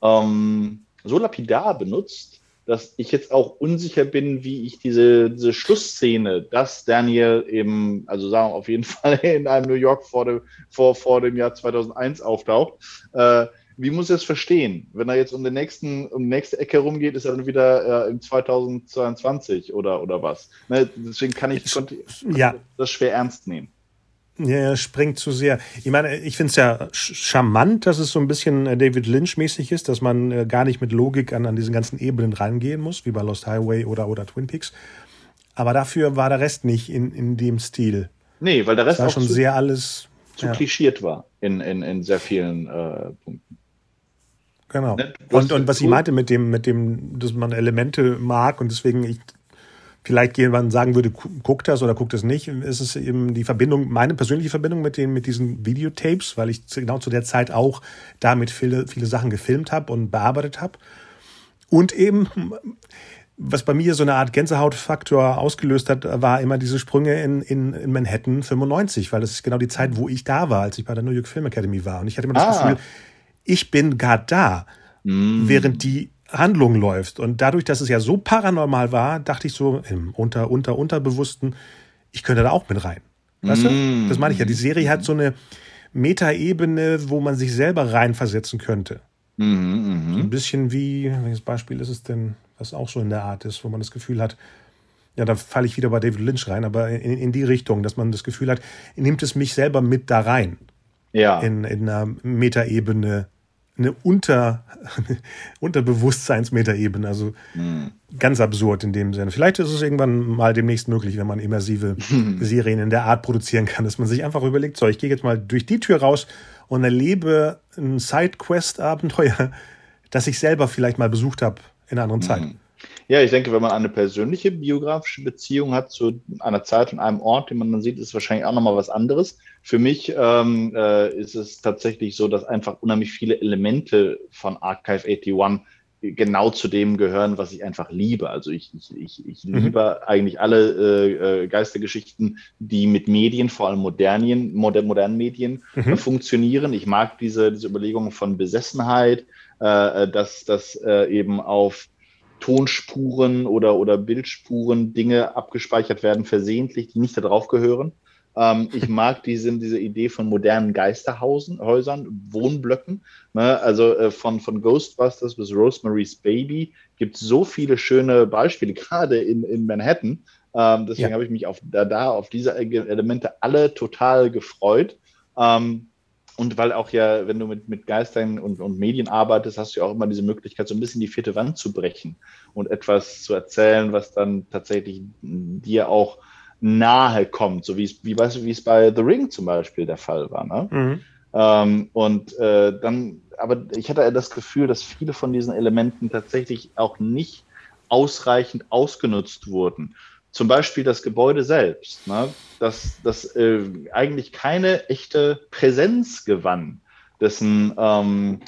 ähm, so lapidar benutzt, dass ich jetzt auch unsicher bin, wie ich diese, diese Schlussszene, dass Daniel eben, also sagen wir auf jeden Fall in einem New York vor dem, vor, vor dem Jahr 2001 auftaucht, äh, wie muss ich das verstehen? Wenn er jetzt um den nächsten, um die nächste Ecke rumgeht, ist er dann wieder äh, im 2022 oder, oder was? Ne? Deswegen kann ich, konnte, ja. das schwer ernst nehmen. Ja, er springt zu sehr. Ich meine, ich finde es ja charmant, dass es so ein bisschen äh, David Lynch-mäßig ist, dass man äh, gar nicht mit Logik an, an diesen ganzen Ebenen rangehen muss, wie bei Lost Highway oder, oder Twin Peaks. Aber dafür war der Rest nicht in, in dem Stil. Nee, weil der Rest war schon sehr alles zu ja. klischiert war in, in, in sehr vielen äh, Punkten. Genau. Ne? Und, und was ich meinte mit dem, mit dem, dass man Elemente mag und deswegen ich vielleicht jemand sagen würde, guckt das oder guckt das nicht, ist es eben die Verbindung, meine persönliche Verbindung mit den, mit diesen Videotapes, weil ich genau zu der Zeit auch damit viele, viele Sachen gefilmt habe und bearbeitet habe. Und eben, was bei mir so eine Art Gänsehautfaktor ausgelöst hat, war immer diese Sprünge in, in, in Manhattan 95, weil das ist genau die Zeit, wo ich da war, als ich bei der New York Film Academy war. Und ich hatte immer das ah. Gefühl, ich bin gerade da, mm. während die Handlung läuft. Und dadurch, dass es ja so paranormal war, dachte ich so im unter, unter, unterbewussten, ich könnte da auch mit rein. Weißt mm. du? Das meine ich ja. Die Serie hat so eine Metaebene, wo man sich selber reinversetzen könnte. Mm, mm, Ein bisschen wie, welches Beispiel ist es denn, was auch so in der Art ist, wo man das Gefühl hat, ja, da falle ich wieder bei David Lynch rein, aber in, in die Richtung, dass man das Gefühl hat, nimmt es mich selber mit da rein. Ja. In, in einer Metaebene, eine Unter, Unterbewusstseinsmetaebene. Also mhm. ganz absurd in dem Sinne. Vielleicht ist es irgendwann mal demnächst möglich, wenn man immersive Serien in der Art produzieren kann, dass man sich einfach überlegt, so, ich gehe jetzt mal durch die Tür raus und erlebe ein Sidequest-Abenteuer, das ich selber vielleicht mal besucht habe in einer anderen mhm. Zeit. Ja, ich denke, wenn man eine persönliche biografische Beziehung hat zu einer Zeit und einem Ort, den man dann sieht, ist wahrscheinlich auch nochmal was anderes. Für mich ähm, äh, ist es tatsächlich so, dass einfach unheimlich viele Elemente von Archive 81 genau zu dem gehören, was ich einfach liebe. Also ich, ich, ich, ich mhm. liebe eigentlich alle äh, äh, Geistergeschichten, die mit Medien, vor allem modernen, moder, modernen Medien mhm. äh, funktionieren. Ich mag diese, diese Überlegungen von Besessenheit, äh, äh dass das äh, eben auf Tonspuren oder, oder Bildspuren Dinge abgespeichert werden, versehentlich, die nicht da drauf gehören. Ähm, ich mag diese, diese Idee von modernen Geisterhäusern, Wohnblöcken. Ne? Also äh, von, von Ghostbusters bis Rosemary's Baby gibt es so viele schöne Beispiele, gerade in, in Manhattan. Ähm, deswegen ja. habe ich mich auf, da, da auf diese Elemente alle total gefreut. Ähm, und weil auch ja, wenn du mit, mit Geistern und, und Medien arbeitest, hast du ja auch immer diese Möglichkeit, so ein bisschen die vierte Wand zu brechen und etwas zu erzählen, was dann tatsächlich dir auch nahe kommt, so wie es, wie, weißt du, wie es bei The Ring zum Beispiel der Fall war. Ne? Mhm. Ähm, und äh, dann, aber ich hatte das Gefühl, dass viele von diesen Elementen tatsächlich auch nicht ausreichend ausgenutzt wurden. Zum Beispiel das Gebäude selbst, ne, das, das äh, eigentlich keine echte Präsenz gewann, dessen ähm,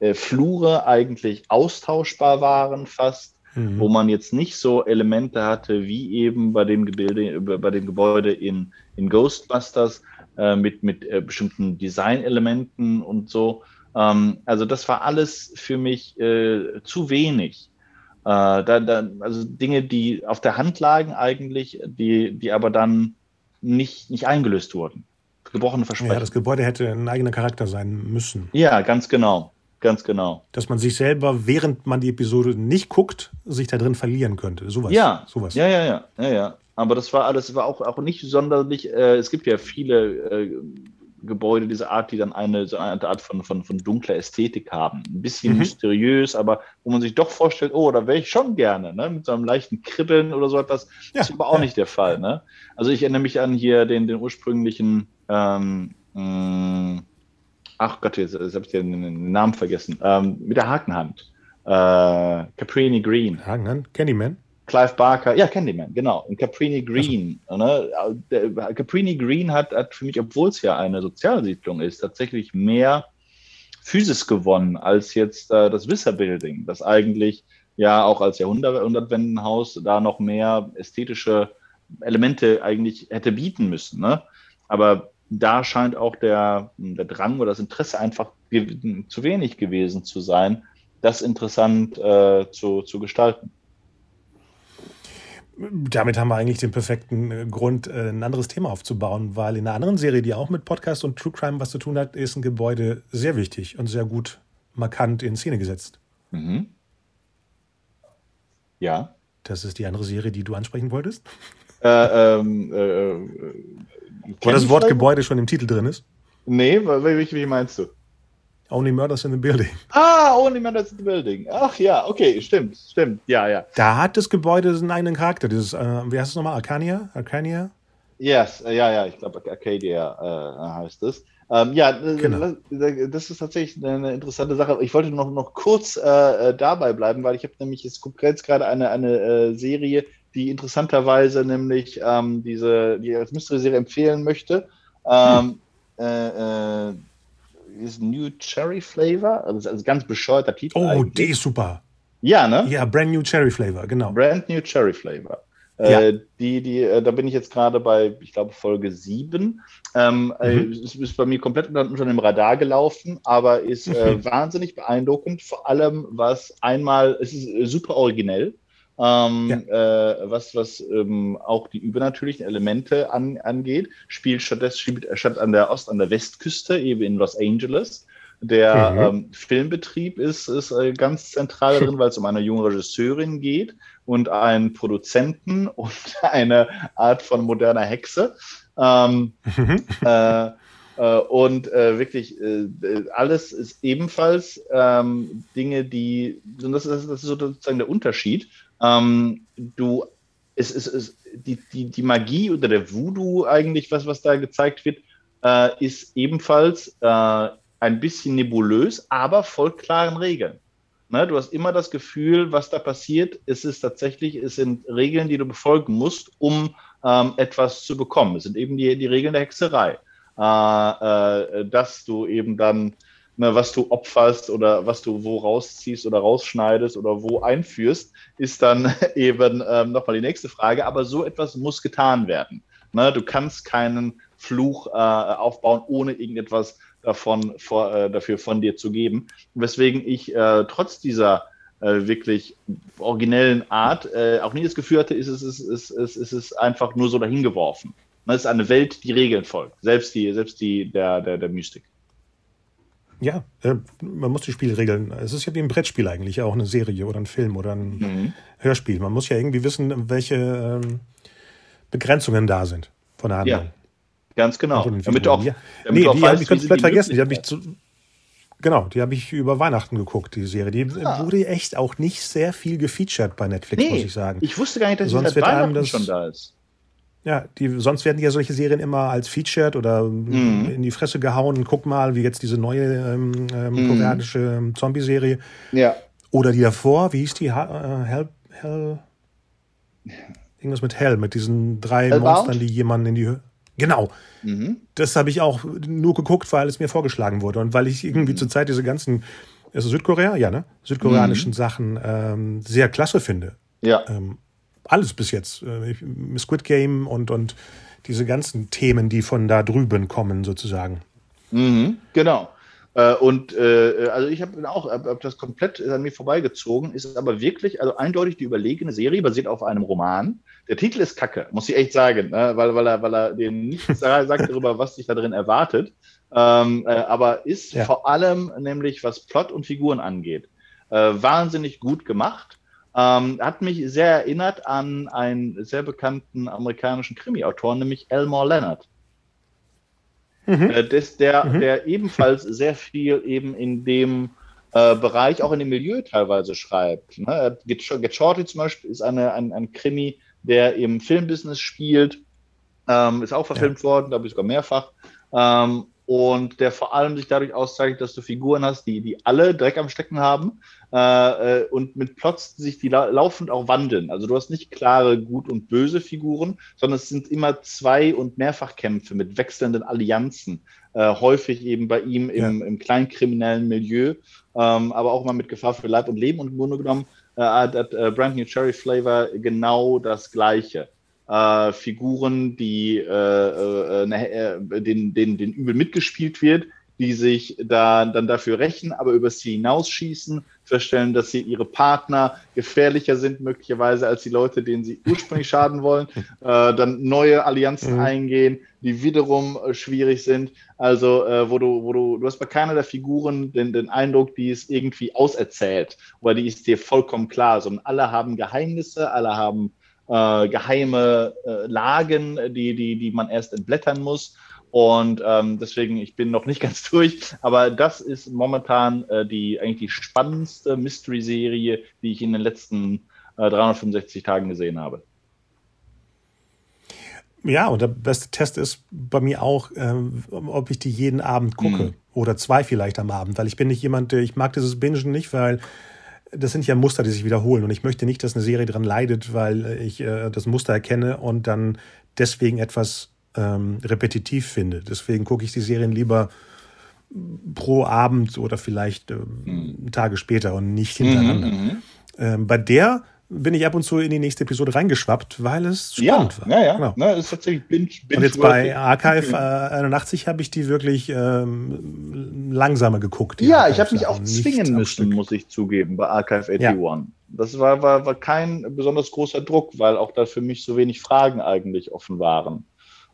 äh, Flure eigentlich austauschbar waren fast, mhm. wo man jetzt nicht so Elemente hatte wie eben bei dem Gebilde, bei dem Gebäude in, in Ghostbusters äh, mit, mit äh, bestimmten Designelementen und so. Ähm, also das war alles für mich äh, zu wenig. Äh, da, da, also Dinge, die auf der Hand lagen eigentlich, die, die aber dann nicht, nicht eingelöst wurden. Gebrochene Versprechen. Ja, das Gebäude hätte ein eigener Charakter sein müssen. Ja, ganz genau. Ganz genau. Dass man sich selber, während man die Episode nicht guckt, sich da drin verlieren könnte. Sowas. Ja, sowas. Ja, ja, ja, ja, ja. Aber das war alles, war auch, auch nicht sonderlich. Äh, es gibt ja viele äh, Gebäude dieser Art, die dann eine, so eine Art von, von, von dunkler Ästhetik haben. Ein bisschen mhm. mysteriös, aber wo man sich doch vorstellt, oh, da wäre ich schon gerne, ne? mit so einem leichten Kribbeln oder so etwas. Ja, das ist aber auch ja. nicht der Fall. Ne? Also ich erinnere mich an hier den, den ursprünglichen, ähm, mh, mm, ach Gott, jetzt, jetzt habe ich den, den, Namen vergessen, ähm, mit der Hakenhand. Äh, Caprini Green. Hakenhand? Candyman? Clive Barker, ja, Candyman, genau. Und Caprini Green. Ne? Der, Caprini Green hat, hat für mich, obwohl es ja eine Sozialsiedlung ist, tatsächlich mehr Physis gewonnen als jetzt äh, das Wisser Building, das eigentlich ja auch als Jahrhundertwendenhaus da noch mehr ästhetische Elemente eigentlich hätte bieten müssen. Ne? Aber da scheint auch der, der Drang oder das Interesse einfach zu wenig gewesen zu sein, das interessant äh, zu, zu gestalten damit haben wir eigentlich den perfekten äh, Grund, äh, ein anderes Thema aufzubauen, weil in einer anderen Serie, die auch mit Podcast und True Crime was zu tun hat, ist ein Gebäude sehr wichtig und sehr gut markant in Szene gesetzt. Mhm. Ja. Das ist die andere Serie, die du ansprechen wolltest? Äh, ähm, äh, äh Wo das Wort Gebäude schon im Titel drin ist? Nee, wie, wie meinst du? Only Murders in the Building. Ah, Only Murders in the Building. Ach ja, okay, stimmt, stimmt. Ja, ja. Da hat das Gebäude einen eigenen Charakter. Dieses, äh, wie heißt es nochmal? Arcania? Arcania? Yes, äh, ja, ja, ich glaube Arcadia äh, heißt es. Ähm, ja, genau. das ist tatsächlich eine interessante Sache. Ich wollte noch, noch kurz äh, äh dabei bleiben, weil ich habe nämlich jetzt konkret gerade eine, eine äh, Serie, die interessanterweise nämlich ähm, diese, die als Mystery-Serie empfehlen möchte. Ähm, hm ist New Cherry Flavor. Also, also ganz bescheuerter Titel. Oh, eigentlich. die ist super. Ja, ne? Ja, Brand New Cherry Flavor, genau. Brand New Cherry Flavor. Äh, ja. Äh, die, die, äh, da bin ich jetzt gerade bei, ich glaube, Folge 7. Ähm, äh, mhm. äh, ist, ist bei mir komplett unter, dem Radar gelaufen, aber ist äh, wahnsinnig beeindruckend. Vor allem, was einmal, es ist super originell ähm, ja. äh, was, was ähm, auch die übernatürlichen Elemente an, angeht. Spielt stattdessen spielt statt an der Ost-, an der Westküste, eben in Los Angeles. Der mhm. ähm, Filmbetrieb ist, ist äh, ganz zentral drin, weil es um eine junge Regisseurin geht und einen Produzenten und eine Art von moderner Hexe. Ähm, mhm. äh, äh, und äh, wirklich äh, alles ist ebenfalls ähm, Dinge, die, und das ist, das ist sozusagen der Unterschied. Ähm, du, es ist, die, die, die Magie oder der Voodoo eigentlich, was, was da gezeigt wird, äh, ist ebenfalls äh, ein bisschen nebulös, aber voll klaren Regeln. Ne, du hast immer das Gefühl, was da passiert, es ist tatsächlich, es sind Regeln, die du befolgen musst, um ähm, etwas zu bekommen. Es sind eben die, die Regeln der Hexerei. Äh, äh, dass du eben dann, ne, was du opferst oder was du wo rausziehst oder rausschneidest oder wo einführst, ist dann eben ähm, nochmal die nächste Frage. Aber so etwas muss getan werden. Ne, du kannst keinen Fluch äh, aufbauen, ohne irgendetwas davon vor, äh, dafür von dir zu geben. Weswegen ich äh, trotz dieser äh, wirklich originellen Art äh, auch nie das Gefühl hatte, ist es, ist, ist, ist, ist es einfach nur so dahingeworfen. Es ist eine Welt, die Regeln folgt, selbst die, selbst die der, der, der Mystik. Ja, äh, man muss die Spielregeln. Es ist ja wie ein Brettspiel eigentlich, auch eine Serie oder ein Film oder ein mhm. Hörspiel. Man muss ja irgendwie wissen, welche ähm, Begrenzungen da sind von der Handlung. Ja, ganz genau. Damit auch, ja. damit nee, die habe ich komplett vergessen. Die habe ich zu, Genau, die habe ich über Weihnachten geguckt, die Serie. Die ah. wurde echt auch nicht sehr viel gefeatured bei Netflix, nee, muss ich sagen. Ich wusste gar nicht, dass Sonst Weihnachten das, schon da ist. Ja, die, sonst werden ja solche Serien immer als featured oder mhm. in die Fresse gehauen. Guck mal, wie jetzt diese neue ähm, ähm, mhm. koreanische Zombie-Serie. Ja. Oder die davor, wie hieß die? Ha äh, Hell, Hell, irgendwas mit Hell, mit diesen drei Hellbound? Monstern, die jemanden in die Höhe. Genau. Mhm. Das habe ich auch nur geguckt, weil es mir vorgeschlagen wurde und weil ich irgendwie mhm. zurzeit diese ganzen, also Südkorea, ja, ne? Südkoreanischen mhm. Sachen ähm, sehr klasse finde. Ja. Ähm, alles bis jetzt. Äh, Squid Game und, und diese ganzen Themen, die von da drüben kommen, sozusagen. Mhm, genau. Äh, und äh, also ich habe auch hab, das komplett an mir vorbeigezogen, ist aber wirklich, also eindeutig die überlegene Serie, basiert auf einem Roman. Der Titel ist Kacke, muss ich echt sagen, ne? weil, weil, er, weil er dir nichts sagt darüber, was sich da drin erwartet. Ähm, äh, aber ist ja. vor allem nämlich, was Plot und Figuren angeht, äh, wahnsinnig gut gemacht. Ähm, hat mich sehr erinnert an einen sehr bekannten amerikanischen Krimi-Autor, nämlich Elmore Leonard. Mhm. Äh, des, der, mhm. der ebenfalls sehr viel eben in dem äh, Bereich, auch in dem Milieu teilweise schreibt. Ne? Get, Get Shorty zum Beispiel ist eine, ein, ein Krimi, der im Filmbusiness spielt, ähm, ist auch verfilmt ja. worden, glaube ich sogar mehrfach. Ähm, und der vor allem sich dadurch auszeichnet, dass du Figuren hast, die, die alle Dreck am Stecken haben äh, äh und mit Plots, sich die la laufend auch wandeln. Also du hast nicht klare gut und böse Figuren, sondern es sind immer Zwei- und Mehrfachkämpfe mit wechselnden Allianzen, äh, häufig eben bei ihm im, ja. im kleinkriminellen Milieu, ähm, aber auch mal mit Gefahr für Leib und Leben und im Grunde genommen äh, hat äh, Brand New Cherry Flavor genau das Gleiche äh, Figuren, die äh, äh, ne, äh, den, den, den übel mitgespielt wird, die sich da, dann dafür rächen, aber über sie hinausschießen, feststellen, dass sie ihre Partner gefährlicher sind, möglicherweise als die Leute, denen sie ursprünglich schaden wollen, äh, dann neue Allianzen mhm. eingehen, die wiederum äh, schwierig sind. Also, äh, wo du, wo du, du hast bei keiner der Figuren den, den Eindruck, die ist irgendwie auserzählt oder die ist dir vollkommen klar, sondern alle haben Geheimnisse, alle haben äh, geheime äh, Lagen, die, die, die man erst entblättern muss. Und ähm, deswegen, ich bin noch nicht ganz durch, aber das ist momentan äh, die eigentlich die spannendste Mystery-Serie, die ich in den letzten äh, 365 Tagen gesehen habe. Ja, und der beste Test ist bei mir auch, ähm, ob ich die jeden Abend gucke. Mhm. Oder zwei vielleicht am Abend, weil ich bin nicht jemand, der, ich mag dieses Bingen nicht, weil das sind ja Muster, die sich wiederholen. Und ich möchte nicht, dass eine Serie daran leidet, weil ich äh, das Muster erkenne und dann deswegen etwas ähm, repetitiv finde. Deswegen gucke ich die Serien lieber pro Abend oder vielleicht äh. Tage später und nicht hintereinander. Mhm, mhm. ähm, bei der bin ich ab und zu in die nächste Episode reingeschwappt, weil es spannend ja, war. Ja, ja, genau. Ne, ist tatsächlich binge, binge Und jetzt bei Archive äh, 81 habe ich die wirklich ähm, langsamer geguckt. Ja, ich habe mich auch zwingen müssen, muss ich zugeben, bei Archive 81. Ja. Das war, war, war kein besonders großer Druck, weil auch da für mich so wenig Fragen eigentlich offen waren.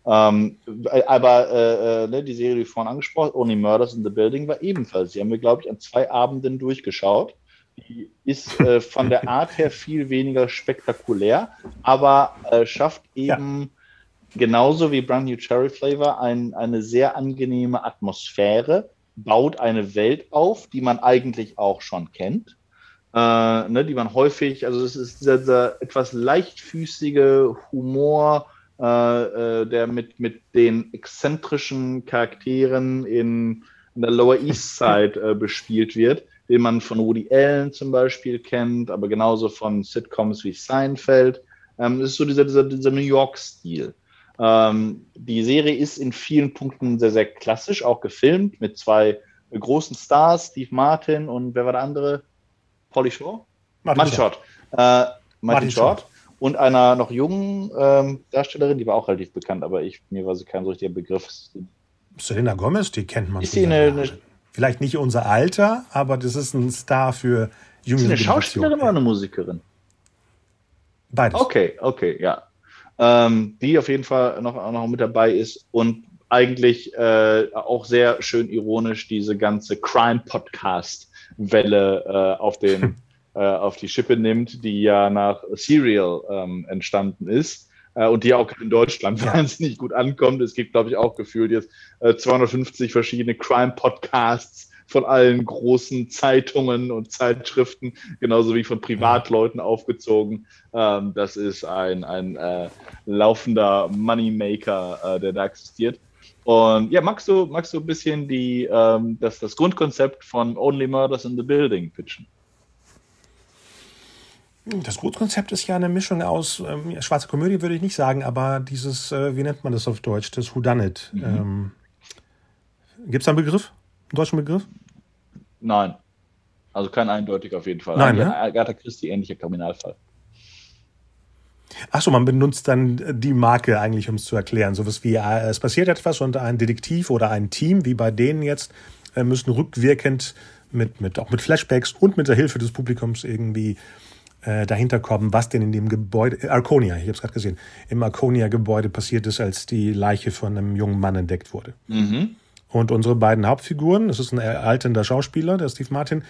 Ähm, aber äh, äh, ne, die Serie, die vorhin angesprochen Only Murders in the Building, war ebenfalls. Die haben wir, glaube ich, an zwei Abenden durchgeschaut. Die ist äh, von der Art her viel weniger spektakulär, aber äh, schafft eben ja. genauso wie Brand New Cherry Flavor ein, eine sehr angenehme Atmosphäre, baut eine Welt auf, die man eigentlich auch schon kennt. Äh, ne, die man häufig, also es ist dieser, dieser etwas leichtfüßige Humor, äh, äh, der mit, mit den exzentrischen Charakteren in, in der Lower East Side äh, bespielt wird, den man von Woody Allen zum Beispiel kennt, aber genauso von Sitcoms wie Seinfeld. Ähm, das ist so dieser, dieser, dieser New York-Stil. Ähm, die Serie ist in vielen Punkten sehr, sehr klassisch, auch gefilmt mit zwei großen Stars, Steve Martin und wer war der andere? Polly Shore? Martin, Martin Short. Short. Äh, Martin, Martin Short. Short und einer noch jungen ähm, Darstellerin, die war auch relativ bekannt, aber ich, mir war sie kein so richtiger Begriff. Selena Gomez, die kennt man. Ist sie eine, eine, Vielleicht nicht unser Alter, aber das ist ein Star für junge Ist eine Schauspielerin oder eine Musikerin? Beides. Okay, okay, ja. Ähm, die auf jeden Fall noch, noch mit dabei ist und eigentlich äh, auch sehr schön ironisch diese ganze Crime-Podcast-Welle äh, auf den äh, auf die Schippe nimmt, die ja nach Serial ähm, entstanden ist und die auch in Deutschland wahnsinnig gut ankommt. Es gibt, glaube ich, auch gefühlt jetzt äh, 250 verschiedene Crime-Podcasts von allen großen Zeitungen und Zeitschriften, genauso wie von Privatleuten aufgezogen. Ähm, das ist ein, ein äh, laufender Moneymaker, äh, der da existiert. Und ja, magst du, magst du ein bisschen die, ähm, das, das Grundkonzept von Only Murders in the Building pitchen? Das Grundkonzept ist ja eine Mischung aus, ähm, schwarze Komödie würde ich nicht sagen, aber dieses, äh, wie nennt man das auf Deutsch, das Whodunit. Mhm. Ähm, Gibt es da einen Begriff? Einen deutschen Begriff? Nein. Also kein eindeutig auf jeden Fall. Nein, ne? Agatha Christie ähnlicher Kriminalfall. Achso, man benutzt dann die Marke eigentlich, um es zu erklären. So was wie, äh, es passiert etwas und ein Detektiv oder ein Team, wie bei denen jetzt, äh, müssen rückwirkend mit, mit, auch mit Flashbacks und mit der Hilfe des Publikums irgendwie äh, dahinter kommen, was denn in dem Gebäude, Arconia, ich habe es gerade gesehen, im Arconia-Gebäude passiert ist, als die Leiche von einem jungen Mann entdeckt wurde. Mhm. Und unsere beiden Hauptfiguren, das ist ein alternder Schauspieler, der Steve Martin,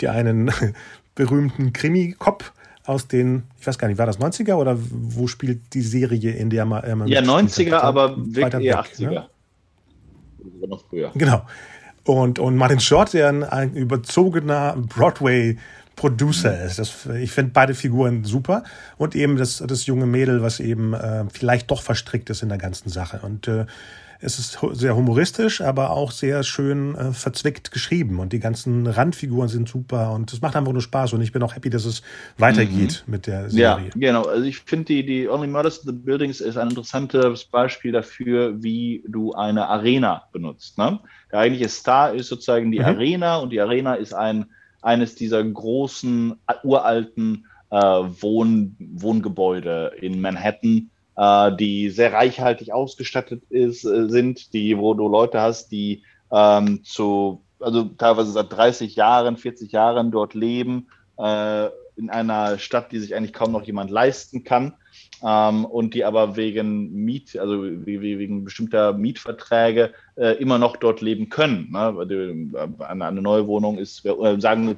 der einen berühmten Krimi-Cop aus den, ich weiß gar nicht, war das 90er oder wo spielt die Serie, in der man. Äh, ja, 90er, hat? aber wirklich eher 80er. Ne? Noch früher. Genau. Und, und Martin Short, der ein, ein überzogener Broadway- Producer ist. Das, ich finde beide Figuren super und eben das, das junge Mädel, was eben äh, vielleicht doch verstrickt ist in der ganzen Sache. Und äh, es ist sehr humoristisch, aber auch sehr schön äh, verzwickt geschrieben und die ganzen Randfiguren sind super und es macht einfach nur Spaß und ich bin auch happy, dass es weitergeht mhm. mit der Serie. Ja, genau. Also ich finde die, die Only Murders in the Buildings ist ein interessantes Beispiel dafür, wie du eine Arena benutzt. Ne? Der eigentliche Star ist sozusagen die mhm. Arena und die Arena ist ein eines dieser großen, uralten äh, Wohn Wohngebäude in Manhattan, äh, die sehr reichhaltig ausgestattet ist, äh, sind, die, wo du Leute hast, die ähm, zu, also teilweise seit 30 Jahren, 40 Jahren dort leben, äh, in einer Stadt, die sich eigentlich kaum noch jemand leisten kann ähm, und die aber wegen Miet, also wegen bestimmter Mietverträge äh, immer noch dort leben können. Ne? Äh, eine, neue Wohnung ist, wir sagen die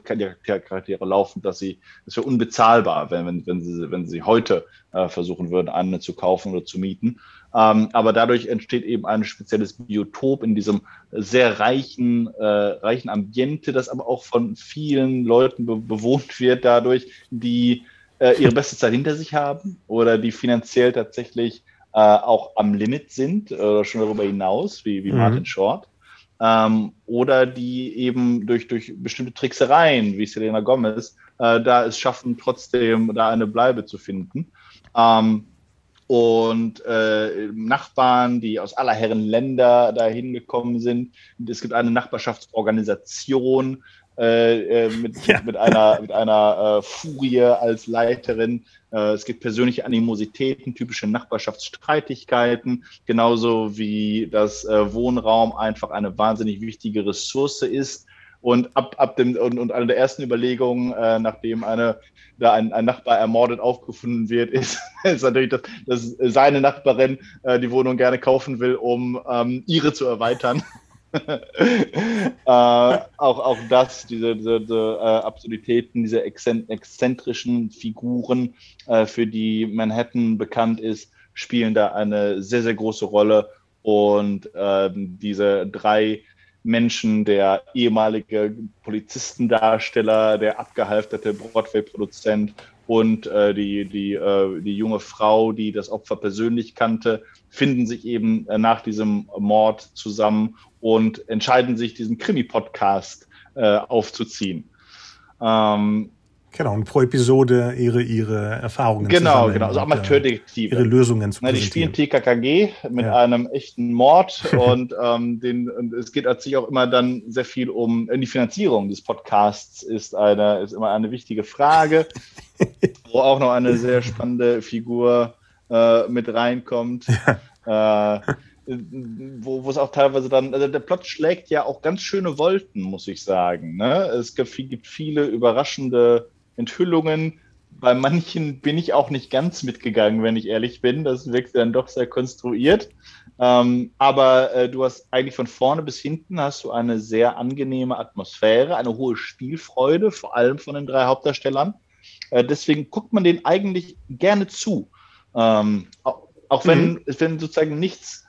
Charaktere laufend, dass sie, das wäre unbezahlbar, wenn, wenn, wenn, sie, wenn sie heute äh, versuchen würden, eine zu kaufen oder zu mieten. Ähm, aber dadurch entsteht eben ein spezielles Biotop in diesem sehr reichen, äh, reichen Ambiente, das aber auch von vielen Leuten be bewohnt wird dadurch, die äh, ihre beste Zeit hinter sich haben oder die finanziell tatsächlich äh, auch am Limit sind oder schon darüber hinaus, wie, wie mhm. Martin Short. Ähm, oder die eben durch, durch bestimmte Tricksereien, wie Selena Gomez, äh, da es schaffen, trotzdem da eine Bleibe zu finden. Ähm, und äh, Nachbarn, die aus aller Herren Länder dahin gekommen sind. Es gibt eine Nachbarschaftsorganisation, äh, äh, mit, ja. mit einer, mit einer äh, Furie als Leiterin. Äh, es gibt persönliche Animositäten, typische Nachbarschaftsstreitigkeiten, genauso wie das äh, Wohnraum einfach eine wahnsinnig wichtige Ressource ist Und ab, ab dem und, und eine der ersten Überlegungen, äh, nachdem eine, da ein, ein Nachbar ermordet aufgefunden wird, ist, ist natürlich, dass, dass seine Nachbarin äh, die Wohnung gerne kaufen will, um ähm, ihre zu erweitern. äh, auch, auch das, diese, diese, diese äh, Absurditäten, diese exzentrischen Figuren, äh, für die Manhattan bekannt ist, spielen da eine sehr, sehr große Rolle. Und ähm, diese drei Menschen, der ehemalige Polizistendarsteller, der abgehalfterte Broadway-Produzent und äh, die, die, äh, die junge Frau, die das Opfer persönlich kannte, finden sich eben äh, nach diesem Mord zusammen und entscheiden sich, diesen Krimi-Podcast äh, aufzuziehen. Ähm, Genau, und pro Episode ihre, ihre Erfahrungen Genau, genau, also Amateurdetektive. Ihre Lösungen zu Na, Die spielen TKKG mit ja. einem echten Mord und, ähm, den, und es geht natürlich auch immer dann sehr viel um die Finanzierung des Podcasts ist eine, ist immer eine wichtige Frage, wo auch noch eine sehr spannende Figur äh, mit reinkommt. Ja. Äh, wo, wo es auch teilweise dann, also der Plot schlägt ja auch ganz schöne Wolken, muss ich sagen. Ne? Es gibt, gibt viele überraschende Enthüllungen. Bei manchen bin ich auch nicht ganz mitgegangen, wenn ich ehrlich bin. Das wirkt dann doch sehr konstruiert. Ähm, aber äh, du hast eigentlich von vorne bis hinten hast du eine sehr angenehme Atmosphäre, eine hohe Spielfreude, vor allem von den drei Hauptdarstellern. Äh, deswegen guckt man denen eigentlich gerne zu. Ähm, auch, auch wenn, mhm. wenn sozusagen nichts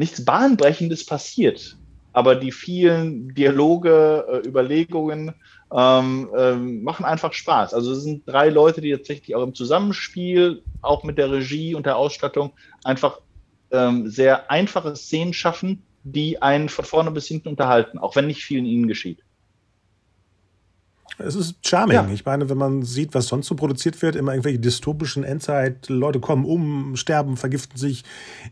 nichts Bahnbrechendes passiert. Aber die vielen Dialoge, äh, Überlegungen ähm, ähm, machen einfach Spaß. Also es sind drei Leute, die tatsächlich auch im Zusammenspiel, auch mit der Regie und der Ausstattung, einfach ähm, sehr einfache Szenen schaffen, die einen von vorne bis hinten unterhalten, auch wenn nicht viel in ihnen geschieht. Es ist charming. Ja. Ich meine, wenn man sieht, was sonst so produziert wird, immer irgendwelche dystopischen Endzeit, Leute kommen um, sterben, vergiften sich,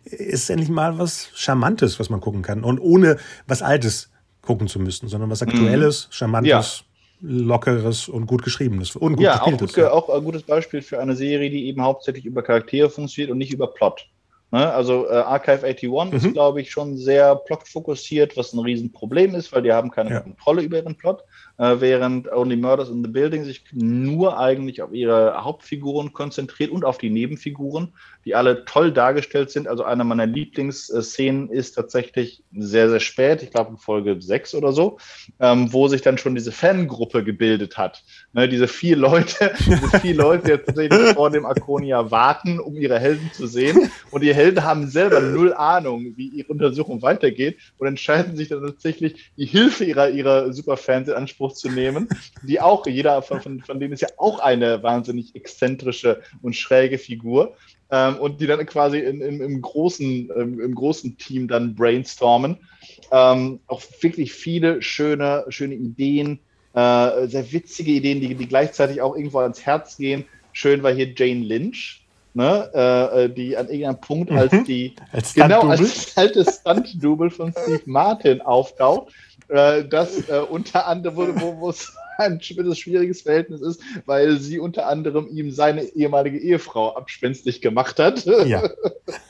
ist endlich mal was Charmantes, was man gucken kann. Und ohne was Altes gucken zu müssen, sondern was Aktuelles, mhm. Charmantes. Ja. Lockeres und gut geschriebenes und gut ja, auch, gut, ja. auch ein gutes Beispiel für eine Serie, die eben hauptsächlich über Charaktere funktioniert und nicht über Plot. Ne? Also äh, Archive 81 mhm. ist, glaube ich, schon sehr plotfokussiert, was ein Riesenproblem ist, weil die haben keine ja. Kontrolle über ihren Plot äh, während Only Murders in the Building sich nur eigentlich auf ihre Hauptfiguren konzentriert und auf die Nebenfiguren, die alle toll dargestellt sind. Also eine meiner Lieblingsszenen ist tatsächlich sehr, sehr spät, ich glaube in Folge 6 oder so, ähm, wo sich dann schon diese Fangruppe gebildet hat. Ne, diese vier Leute, diese vier Leute, die tatsächlich vor dem Arconia warten, um ihre Helden zu sehen. Und die Helden haben selber null Ahnung, wie ihre Untersuchung weitergeht und entscheiden sich dann tatsächlich die Hilfe ihrer, ihrer Superfans in Anspruch Anspruch zu nehmen, die auch, jeder von, von, von denen ist ja auch eine wahnsinnig exzentrische und schräge Figur. Ähm, und die dann quasi in, in, im, großen, ähm, im großen Team dann brainstormen. Ähm, auch wirklich viele schöne, schöne Ideen, äh, sehr witzige Ideen, die, die gleichzeitig auch irgendwo ans Herz gehen. Schön war hier Jane Lynch, ne, äh, äh die an irgendeinem Punkt als mhm. die als genau als alte Stunt-Double von Steve Martin auftaucht äh, das äh, unter anderem, wo, wo es ein schwieriges Verhältnis ist, weil sie unter anderem ihm seine ehemalige Ehefrau abspenstig gemacht hat. Ja.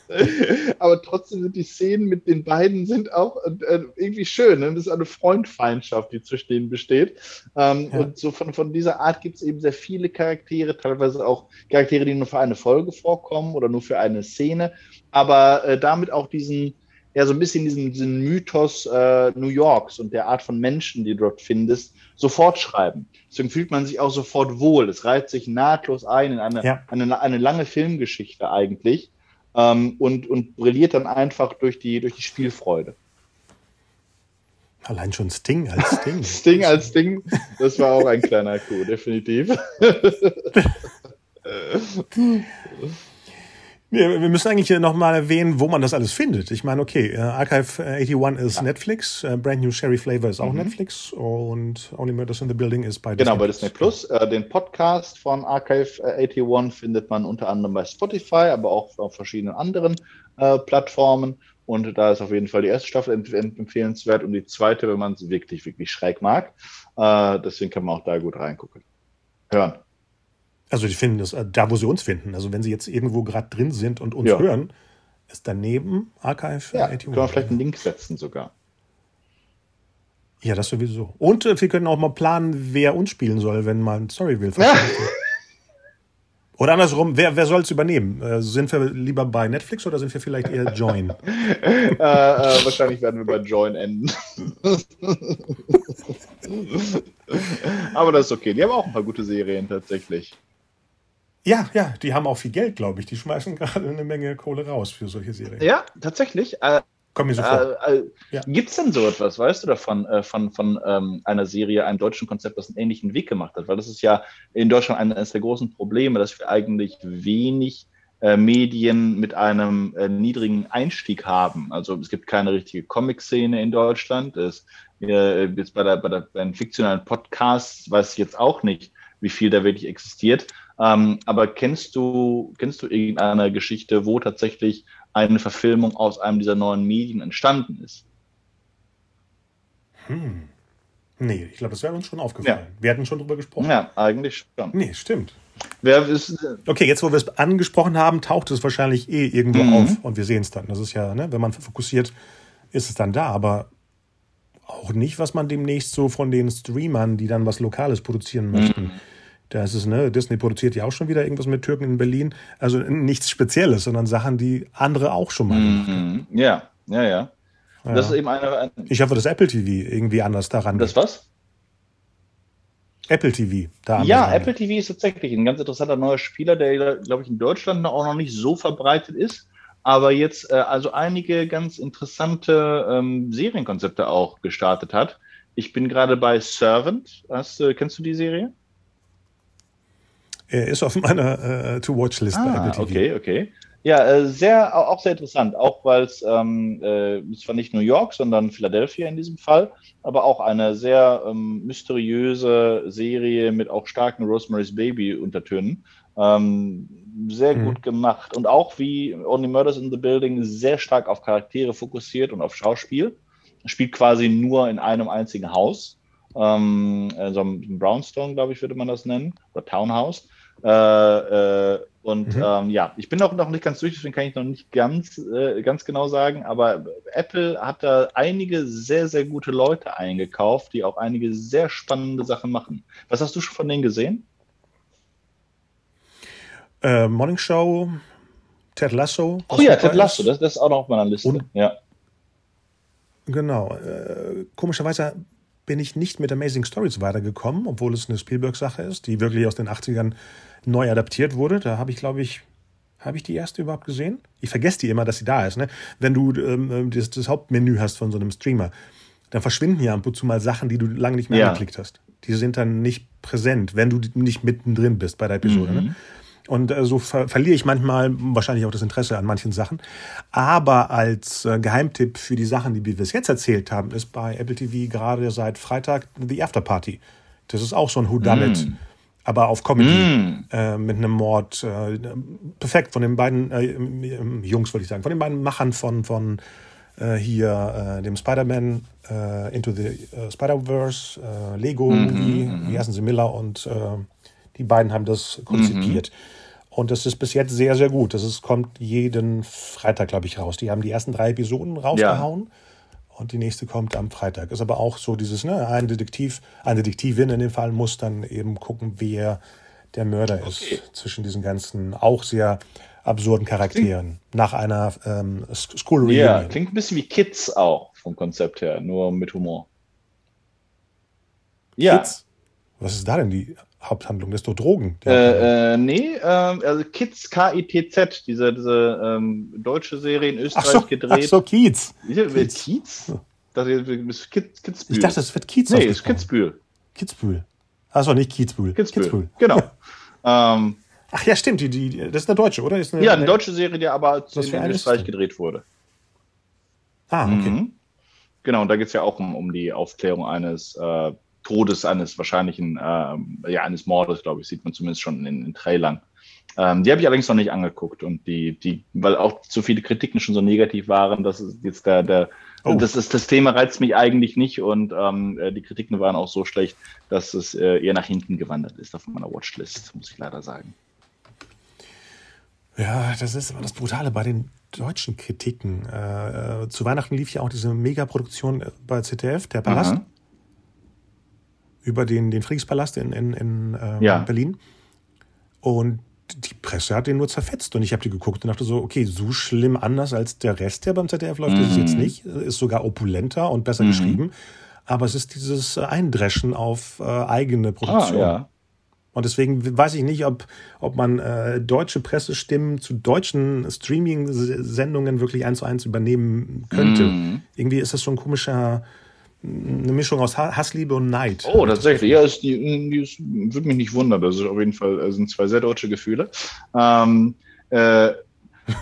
Aber trotzdem sind die Szenen mit den beiden sind auch äh, irgendwie schön. Ne? Das ist eine Freundfeindschaft, die zwischen denen besteht. Ähm, ja. Und so von, von dieser Art gibt es eben sehr viele Charaktere, teilweise auch Charaktere, die nur für eine Folge vorkommen oder nur für eine Szene, aber äh, damit auch diesen ja so ein bisschen diesen, diesen Mythos äh, New Yorks und der Art von Menschen, die du dort findest, sofort schreiben. Deswegen fühlt man sich auch sofort wohl. Es reiht sich nahtlos ein in eine, ja. eine, eine lange Filmgeschichte eigentlich ähm, und, und brilliert dann einfach durch die, durch die Spielfreude. Allein schon Sting als Sting. Sting als Sting, das war auch ein kleiner Coup, definitiv. Wir, wir müssen eigentlich hier nochmal erwähnen, wo man das alles findet. Ich meine, okay, uh, Archive 81 ist ja. Netflix, uh, Brand New Sherry Flavor ist auch mhm. Netflix und Only Murders in the Building ist bei Disney Genau, bei Disney Plus. Uh, den Podcast von Archive 81 findet man unter anderem bei Spotify, aber auch auf verschiedenen anderen Plattformen. Und da ist auf jeden Fall die erste Staffel empfehlenswert und die zweite, wenn man es wirklich, wirklich schräg mag. deswegen kann man auch da gut reingucken. Hören. Also die finden das äh, da, wo sie uns finden. Also wenn sie jetzt irgendwo gerade drin sind und uns ja. hören, ist daneben Archive ja, 81. Können wir vielleicht einen Link setzen sogar. Ja, das sowieso. Und äh, wir können auch mal planen, wer uns spielen soll, wenn mal ein Story will. Oder andersrum, wer, wer soll es übernehmen? Äh, sind wir lieber bei Netflix oder sind wir vielleicht eher Join? äh, wahrscheinlich werden wir bei Join enden. Aber das ist okay. Die haben auch ein paar gute Serien tatsächlich. Ja, ja, die haben auch viel Geld, glaube ich. Die schmeißen gerade eine Menge Kohle raus für solche Serien. Ja, tatsächlich. Äh, Kommt mir so vor. Äh, äh, ja. Gibt es denn so etwas, weißt du davon, äh, von, von ähm, einer Serie, einem deutschen Konzept, das einen ähnlichen Weg gemacht hat? Weil das ist ja in Deutschland eines der großen Probleme, dass wir eigentlich wenig äh, Medien mit einem äh, niedrigen Einstieg haben. Also es gibt keine richtige Comic-Szene in Deutschland. Es, jetzt bei, der, bei, der, bei den fiktionalen Podcasts weiß ich jetzt auch nicht, wie viel da wirklich existiert. Ähm, aber kennst du, kennst du irgendeine Geschichte, wo tatsächlich eine Verfilmung aus einem dieser neuen Medien entstanden ist. Hm. Nee, ich glaube, das wäre uns schon aufgefallen. Ja. Wir hatten schon drüber gesprochen. Ja, eigentlich schon. Nee, stimmt. Ist, okay, jetzt wo wir es angesprochen haben, taucht es wahrscheinlich eh irgendwo mhm. auf und wir sehen es dann. Das ist ja, ne, wenn man fokussiert, ist es dann da, aber auch nicht, was man demnächst so von den Streamern, die dann was Lokales produzieren möchten. Mhm da ist es, ne, Disney produziert ja auch schon wieder irgendwas mit Türken in Berlin. Also nichts Spezielles, sondern Sachen, die andere auch schon mal gemacht haben. Mhm. Ja, ja, ja. ja. Das ist eben eine, eine, Ich hoffe, dass Apple TV irgendwie anders daran Das geht. was? Apple TV. Da ja, Apple TV ist tatsächlich ein ganz interessanter neuer Spieler, der, glaube ich, in Deutschland auch noch nicht so verbreitet ist, aber jetzt äh, also einige ganz interessante ähm, Serienkonzepte auch gestartet hat. Ich bin gerade bei Servant. Hast, äh, kennst du die Serie? Er ist auf meiner äh, To-Watch-List ah, bei Apple TV. Okay, okay. Ja, äh, sehr, auch sehr interessant, auch weil es ähm, äh, zwar nicht New York, sondern Philadelphia in diesem Fall, aber auch eine sehr ähm, mysteriöse Serie mit auch starken Rosemary's Baby-Untertönen. Ähm, sehr mhm. gut gemacht und auch wie Only Murders in the Building sehr stark auf Charaktere fokussiert und auf Schauspiel. Spielt quasi nur in einem einzigen Haus, ähm, so ein Brownstone, glaube ich, würde man das nennen, oder Townhouse. Äh, äh, und mhm. ähm, ja, ich bin auch noch nicht ganz durch, deswegen kann ich noch nicht ganz, äh, ganz genau sagen, aber Apple hat da einige sehr, sehr gute Leute eingekauft, die auch einige sehr spannende Sachen machen. Was hast du schon von denen gesehen? Äh, Morning Show, Ted Lasso. Oh ja, Ted Lasso, das, das, ist auch noch auf meiner Liste. Und, ja. Genau. Äh, komischerweise bin ich nicht mit Amazing Stories weitergekommen, obwohl es eine Spielberg-Sache ist, die wirklich aus den 80ern neu adaptiert wurde. Da habe ich, glaube ich, habe ich die erste überhaupt gesehen? Ich vergesse die immer, dass sie da ist. Ne? Wenn du ähm, das, das, Hauptmenü hast von so einem Streamer, dann verschwinden ja ab und zu mal Sachen, die du lange nicht mehr ja. angeklickt hast. Die sind dann nicht präsent, wenn du nicht mittendrin bist bei der Episode. Ne? Mhm. Ne? Und äh, so ver verliere ich manchmal wahrscheinlich auch das Interesse an manchen Sachen. Aber als äh, Geheimtipp für die Sachen, die wir bis jetzt erzählt haben, ist bei Apple TV gerade seit Freitag The After Party. Das ist auch so ein Whodunit. Mm aber auf Comedy mm. äh, mit einem Mord. Äh, perfekt von den beiden äh, Jungs, würde ich sagen, von den beiden Machern von, von äh, hier äh, dem Spider-Man äh, Into the Spider-Verse, Lego mm -hmm, wie heißen sie, Miller und die beiden haben das konzipiert. -hmm. Und das ist bis jetzt sehr, sehr gut. Das ist, kommt jeden Freitag, glaube ich, raus. Die haben die ersten drei Episoden rausgehauen. Ja und die nächste kommt am Freitag. Ist aber auch so dieses, ne, ein Detektiv, eine Detektivin in dem Fall muss dann eben gucken, wer der Mörder ist okay. zwischen diesen ganzen auch sehr absurden Charakteren klingt, nach einer ähm, School Reunion. Ja, klingt ein bisschen wie Kids auch vom Konzept her, nur mit Humor. Ja. Kids? Was ist da denn die Haupthandlung? Das ist doch Drogen. Äh, äh, nee, äh, also Kids, K-I-T-Z, diese, diese ähm, deutsche Serie in Österreich ach so, gedreht. Ach so, Kiez. Kiez? Kiez? Das ist Kids, Kitzbühel. Ich dachte, das wird Kiez Nee, ist Kitzbühel. Kitzbühel. Achso, nicht Kitzbühel. Kitzbühel, Kitzbühel. genau. ähm, ach ja, stimmt, die, die, das ist eine deutsche, oder? Eine, ja, eine deutsche Serie, die aber in Österreich gedreht wurde. Ah, okay. Mhm. Genau, und da geht es ja auch um, um die Aufklärung eines äh, Todes eines wahrscheinlichen, ähm, ja, eines Mordes, glaube ich, sieht man zumindest schon in den Trailern. Ähm, die habe ich allerdings noch nicht angeguckt und die, die, weil auch so viele Kritiken schon so negativ waren, dass es jetzt der, der, oh. das ist, das Thema reizt mich eigentlich nicht und ähm, äh, die Kritiken waren auch so schlecht, dass es äh, eher nach hinten gewandert ist auf meiner Watchlist, muss ich leider sagen. Ja, das ist immer das Brutale bei den deutschen Kritiken. Äh, äh zu Weihnachten lief ja auch diese Megaproduktion bei ZDF, der Palast. Mhm über den, den Friedenspalast in, in, in äh, Ja. Berlin. Und die Presse hat den nur zerfetzt. Und ich habe die geguckt und dachte so, okay, so schlimm anders als der Rest, der beim ZDF läuft, ist es jetzt nicht. Ist sogar opulenter und besser geschrieben. Aber es ist dieses äh, Eindreschen auf äh, eigene Ah, Produktion. ja. Und deswegen weiß ich nicht, ob, ob man äh, deutsche Pressestimmen zu deutschen Streaming-Sendungen wirklich eins zu eins übernehmen könnte. Mhm. Irgendwie ist das so ein komischer, eine Mischung aus Ha- Hassliebe und Neid. Oh, tatsächlich. Ja, ist die, die ist, würde mich nicht wundern. Das ist auf jeden Fall äh, sind zwei sehr deutsche Gefühle. Ähm, äh,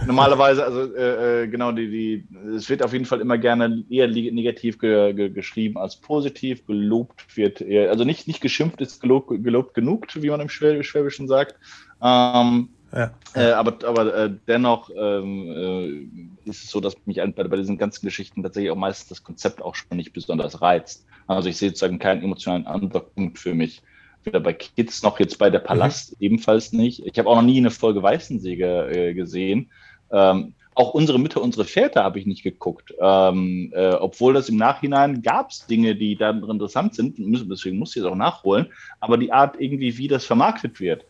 normalerweise, also äh, äh, genau, die, die, es wird auf jeden Fall immer gerne eher negativ ge, ge, geschrieben als positiv. Gelobt wird eher, also nicht, nicht geschimpft ist gelobt, gelobt genug, wie man im Schwäb- Schwäbischen sagt. Ähm, Ja. Äh, aber aber äh, dennoch ähm, äh, ist es so, dass mich bei, bei diesen ganzen Geschichten tatsächlich auch meistens das Konzept auch schon nicht besonders reizt. Also ich sehe sozusagen keinen emotionalen Andockpunkt für mich. Weder bei Kids noch jetzt bei der Palast ebenfalls nicht. Ich habe auch noch nie eine Folge Weißensee ge, äh, gesehen. Ähm, auch unsere Mütter, unsere Väter habe ich nicht geguckt. Ähm, äh, obwohl das im Nachhinein gab es Dinge, die dann interessant sind. Müssen- Deswegen muss ich es auch nachholen. Aber die Art irgendwie, wie das vermarktet wird,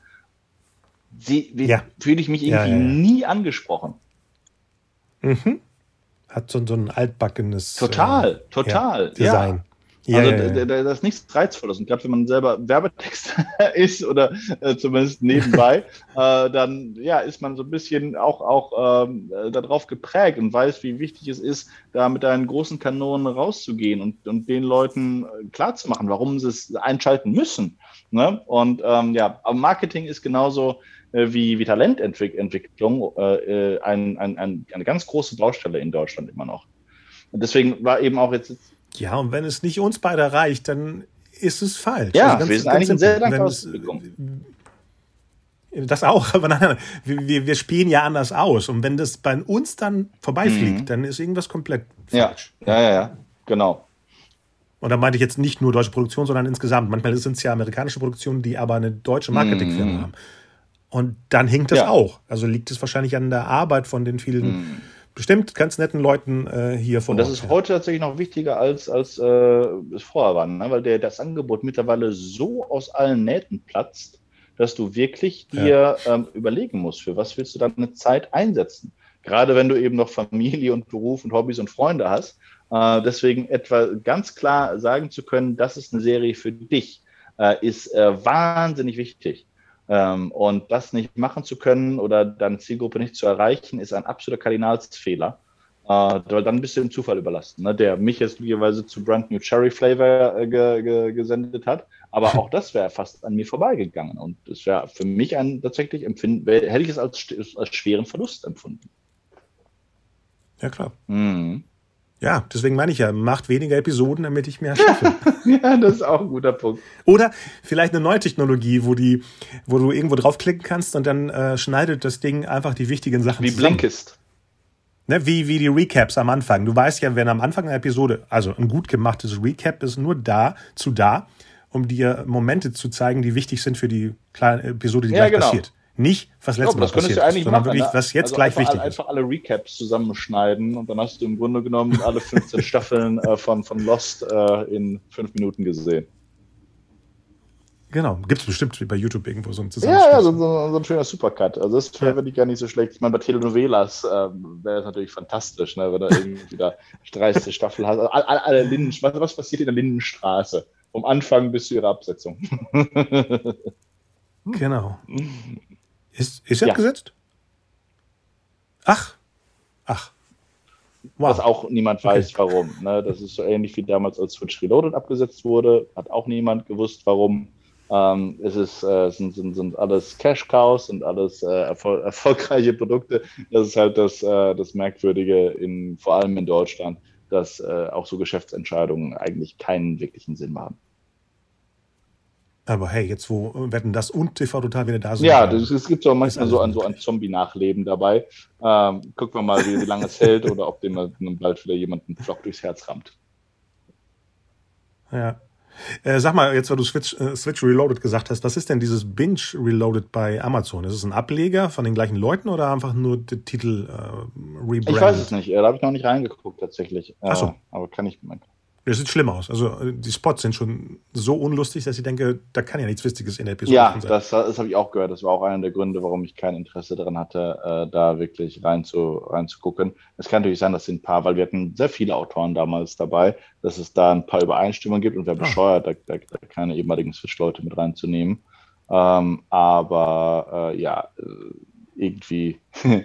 Ja. fühle ich mich irgendwie ja, ja. nie angesprochen. Mhm. Hat so, so ein altbackenes Total, äh, total. Design. Ja, also ja, da- ja. da- da ist nichts Reizvolles. Und gerade wenn man selber Werbetext ist oder äh, zumindest nebenbei, äh, dann ja, ist man so ein bisschen auch, auch ähm, äh, darauf geprägt und weiß, wie wichtig es ist, da mit deinen großen Kanonen rauszugehen und, und den Leuten äh, klarzumachen, warum sie es einschalten müssen. Ne? Und ähm, ja, Marketing ist genauso wie, wie Talententwicklung äh, äh, ein, ein, ein, eine ganz große Baustelle in Deutschland immer noch. Und deswegen war eben auch jetzt ja, und wenn es nicht uns beide erreicht, dann ist es falsch. Ja, Also wir sind eigentlich ein sehr dankbares Publikum. Das auch, aber nein, nein, wir, wir- spielen ja anders aus. Und wenn das bei uns dann vorbeifliegt, Mhm. dann ist irgendwas komplett Ja, falsch. ja, ja, ja, genau. Und da meinte ich jetzt nicht nur deutsche Produktion, sondern insgesamt. Manchmal sind es ja amerikanische Produktionen, die aber eine deutsche Marketingfirma Mhm. haben. Und dann hinkt das Ja. auch. Also liegt es wahrscheinlich an der Arbeit von den vielen, bestimmt ganz netten Leuten äh, hier vor. Und das Ort. ist ja. heute tatsächlich noch wichtiger als, als äh, es vorher war, ne? weil der, das Angebot mittlerweile so aus allen Nähten platzt, dass du wirklich dir ähm, überlegen musst, für was willst du deine Zeit einsetzen. Gerade wenn du eben noch Familie und Beruf und Hobbys und Freunde hast. Äh, deswegen etwa ganz klar sagen zu können, das ist eine Serie für dich, äh, ist äh, wahnsinnig wichtig. Ähm, und das nicht machen zu können oder deine Zielgruppe nicht zu erreichen, ist ein absoluter Kardinalsfehler. Äh, weil dann bist du dem Zufall überlassen, ne? der mich jetzt glücklicherweise zu Brand New Cherry Flavor äh, ge, ge, gesendet hat. Aber auch das wäre fast an mir vorbeigegangen. Und das wäre für mich ein tatsächlich empfinden, hätte ich es als, als schweren Verlust empfunden. Ja, klar. Mhm. Ja, deswegen meine ich ja, macht weniger Episoden, damit ich mehr schaffe. Ja, das ist auch ein guter Punkt. Oder vielleicht eine neue Technologie, wo die, wo du irgendwo draufklicken kannst und dann äh, schneidet das Ding einfach die wichtigen Sachen Wie zusammen. Blinkist. Ne, wie, wie die Recaps am Anfang. Du weißt ja, wenn am Anfang einer Episode, also ein gut gemachtes Recap ist nur da, zu da, um dir Momente zu zeigen, die wichtig sind für die kleine Episode, die Ja, gleich genau. passiert. Nicht, was Ja, letztes aber Mal das könntest passiert du ist, eigentlich sondern machen. wirklich, ne? was jetzt also gleich einfach, wichtig ist. Einfach alle Recaps zusammenschneiden und dann hast du im Grunde genommen alle 15 Staffeln äh, von, von Lost äh, in fünf Minuten gesehen. Genau, gibt's bestimmt bei YouTube irgendwo so ein Ja, Zusammenschnitt. ja, so, so, so ein schöner Supercut. Also das wäre wirklich gar nicht so schlecht. Ich meine, bei Telenovelas ähm, wäre es natürlich fantastisch, ne, wenn du irgendwie da 30 Staffel hast. Also, alle, alle Linden, was, was passiert in der Lindenstraße? Vom Anfang bis zu ihrer Absetzung. Genau. Ist, ist er Ja. abgesetzt? Ach. Ach. Wow. Was auch niemand weiß, warum. Ne? Das ist so ähnlich wie damals, als Switch Reloaded abgesetzt wurde. Hat auch niemand gewusst, warum. Ähm, es ist, äh, sind, sind, sind alles Cash-Cows und alles äh, erfol erfolgreiche Produkte. Das ist halt das, äh, das Merkwürdige, in, vor allem in Deutschland, dass äh, auch so Geschäftsentscheidungen eigentlich keinen wirklichen Sinn machen. Aber hey, jetzt wo äh, Wetten das und TV Total wieder da sind. Ja, äh, es gibt so manchmal so ein, so ein Zombie-Nachleben dabei. Ähm, gucken wir mal, wie, wie lange es hält oder ob dem bald wieder jemand einen Flock durchs Herz rammt. Ja. Äh, sag mal, jetzt, weil du Switch, äh, Switch Reloaded gesagt hast, was ist denn dieses Binge Reloaded bei Amazon? Ist es ein Ableger von den gleichen Leuten oder einfach nur der Titel äh, rebranded? Ich weiß es nicht, äh, da habe ich noch nicht reingeguckt tatsächlich. Äh, Ach so. Aber kann ich. Das sieht schlimm aus. Also die Spots sind schon so unlustig, dass ich denke, da kann ja nichts Wichtiges in der Episode ja, sein. Ja, das, das habe ich auch gehört. Das war auch einer der Gründe, warum ich kein Interesse daran hatte, äh, da wirklich rein zu, reinzugucken. Es kann natürlich sein, dass sind ein paar, weil wir hatten sehr viele Autoren damals dabei, dass es da ein paar Übereinstimmungen gibt und wer ah. bescheuert, da, da, da keine ehemaligen Switch-Leute mit reinzunehmen. Ähm, aber äh, ja, äh, irgendwie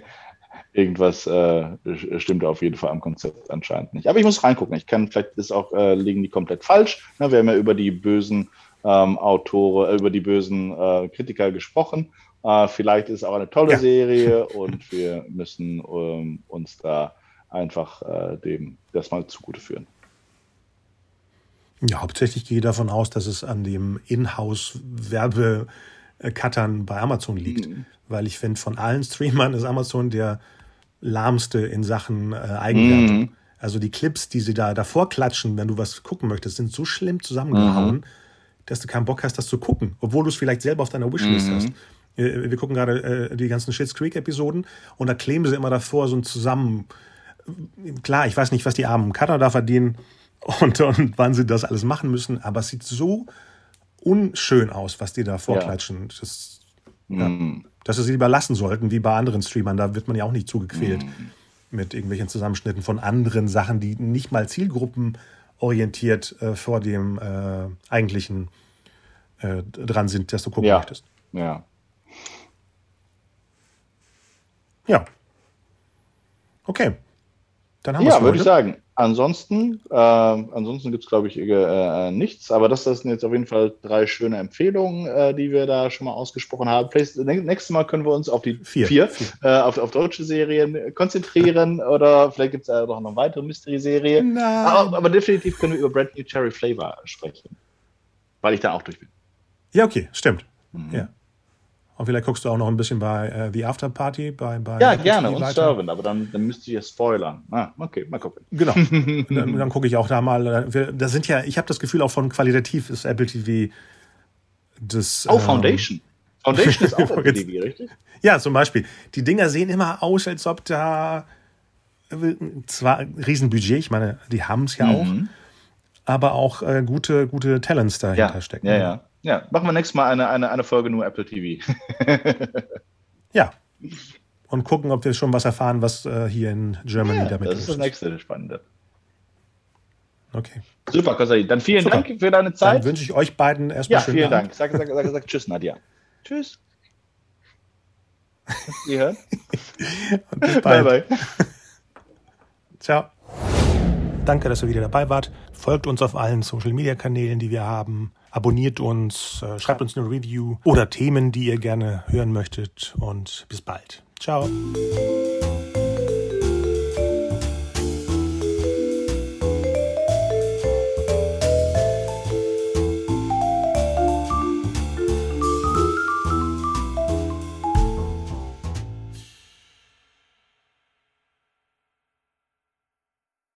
irgendwas äh, stimmt auf jeden Fall am Konzept anscheinend nicht. Aber ich muss reingucken. Ich kann, vielleicht ist auch, äh, liegen die komplett falsch. Na, wir haben ja über die bösen ähm, Autoren, äh, über die bösen äh, Kritiker gesprochen. Äh, vielleicht ist es auch eine tolle ja. Serie und wir müssen ähm, uns da einfach äh, dem das mal zugute führen. Ja, hauptsächlich gehe ich davon aus, dass es an dem Inhouse-Werbe-Cuttern bei Amazon liegt. Mhm. Weil ich finde, von allen Streamern ist Amazon der lahmste in Sachen äh, Eigenwerbung. Mhm. Also die Clips, die sie da davor klatschen, wenn du was gucken möchtest, sind so schlimm zusammengehauen, mhm. dass du keinen Bock hast, das zu gucken, obwohl du es vielleicht selber auf deiner Wishlist mhm. hast. Äh, wir gucken gerade äh, die ganzen Shits Creek Episoden und da kleben sie immer davor so ein zusammen. Klar, ich weiß nicht, was die armen Cutter da verdienen und, und wann sie das alles machen müssen, aber es sieht so unschön aus, was die da vorklatschen. Ja. Das, ja. Mhm dass sie sie lieber lassen sollten, wie bei anderen Streamern. Da wird man ja auch nicht zugequält mhm. mit irgendwelchen Zusammenschnitten von anderen Sachen, die nicht mal zielgruppenorientiert äh, vor dem äh, eigentlichen äh, dran sind, dass du gucken ja. möchtest. Ja. Ja. Okay. Dann haben Ja, würde ich sagen. Ansonsten, äh, ansonsten gibt es, glaube ich, äh, nichts. Aber das, das sind jetzt auf jeden Fall drei schöne Empfehlungen, äh, die wir da schon mal ausgesprochen haben. Vielleicht, nächstes Mal können wir uns auf die vier, vier, vier. Äh, auf, auf, deutsche Serien konzentrieren oder vielleicht gibt es äh, noch eine weitere Mystery-Serie. Aber, aber, definitiv können wir über Brand New Cherry Flavor sprechen. Weil ich da auch durch bin. Ja, okay, stimmt. Mhm. Ja. Und vielleicht guckst du auch noch ein bisschen bei äh, The After Party. Bei, bei ja, gerne, und Servant, aber dann, dann müsst ihr spoilern. Ah, okay, mal gucken. Genau. dann, dann gucke ich auch da mal. Da sind ja, ich habe das Gefühl, auch von qualitativ ist Apple TV das. Oh, ähm, Foundation. Foundation ist auch Apple TV, richtig? Ja, zum Beispiel. Die Dinger sehen immer aus, als ob da zwar ein Riesenbudget, ich meine, die haben es ja mhm. auch, aber auch äh, gute, gute Talents dahinter ja, stecken. Ja, ja. Ja, machen wir nächstes Mal eine, eine, eine Folge nur Apple TV. ja. Und gucken, ob wir schon was erfahren, was äh, hier in Germany ja, damit ist. Das ist das nächste Spannende. Okay. Super, Kosai. Dann vielen Super. Dank für deine Zeit. Dann wünsche ich euch beiden erstmal ja, schönen vielen Dank. Sag, sag, sag, sag Tschüss, Nadja. Tschüss. Ihr hört? Und bis bald. Bye, bye. Ciao. Danke, dass ihr wieder dabei wart. Folgt uns auf allen Social Media Kanälen, die wir haben. Abonniert uns, äh, schreibt uns eine Review oder Themen, die ihr gerne hören möchtet. Und bis bald. Ciao.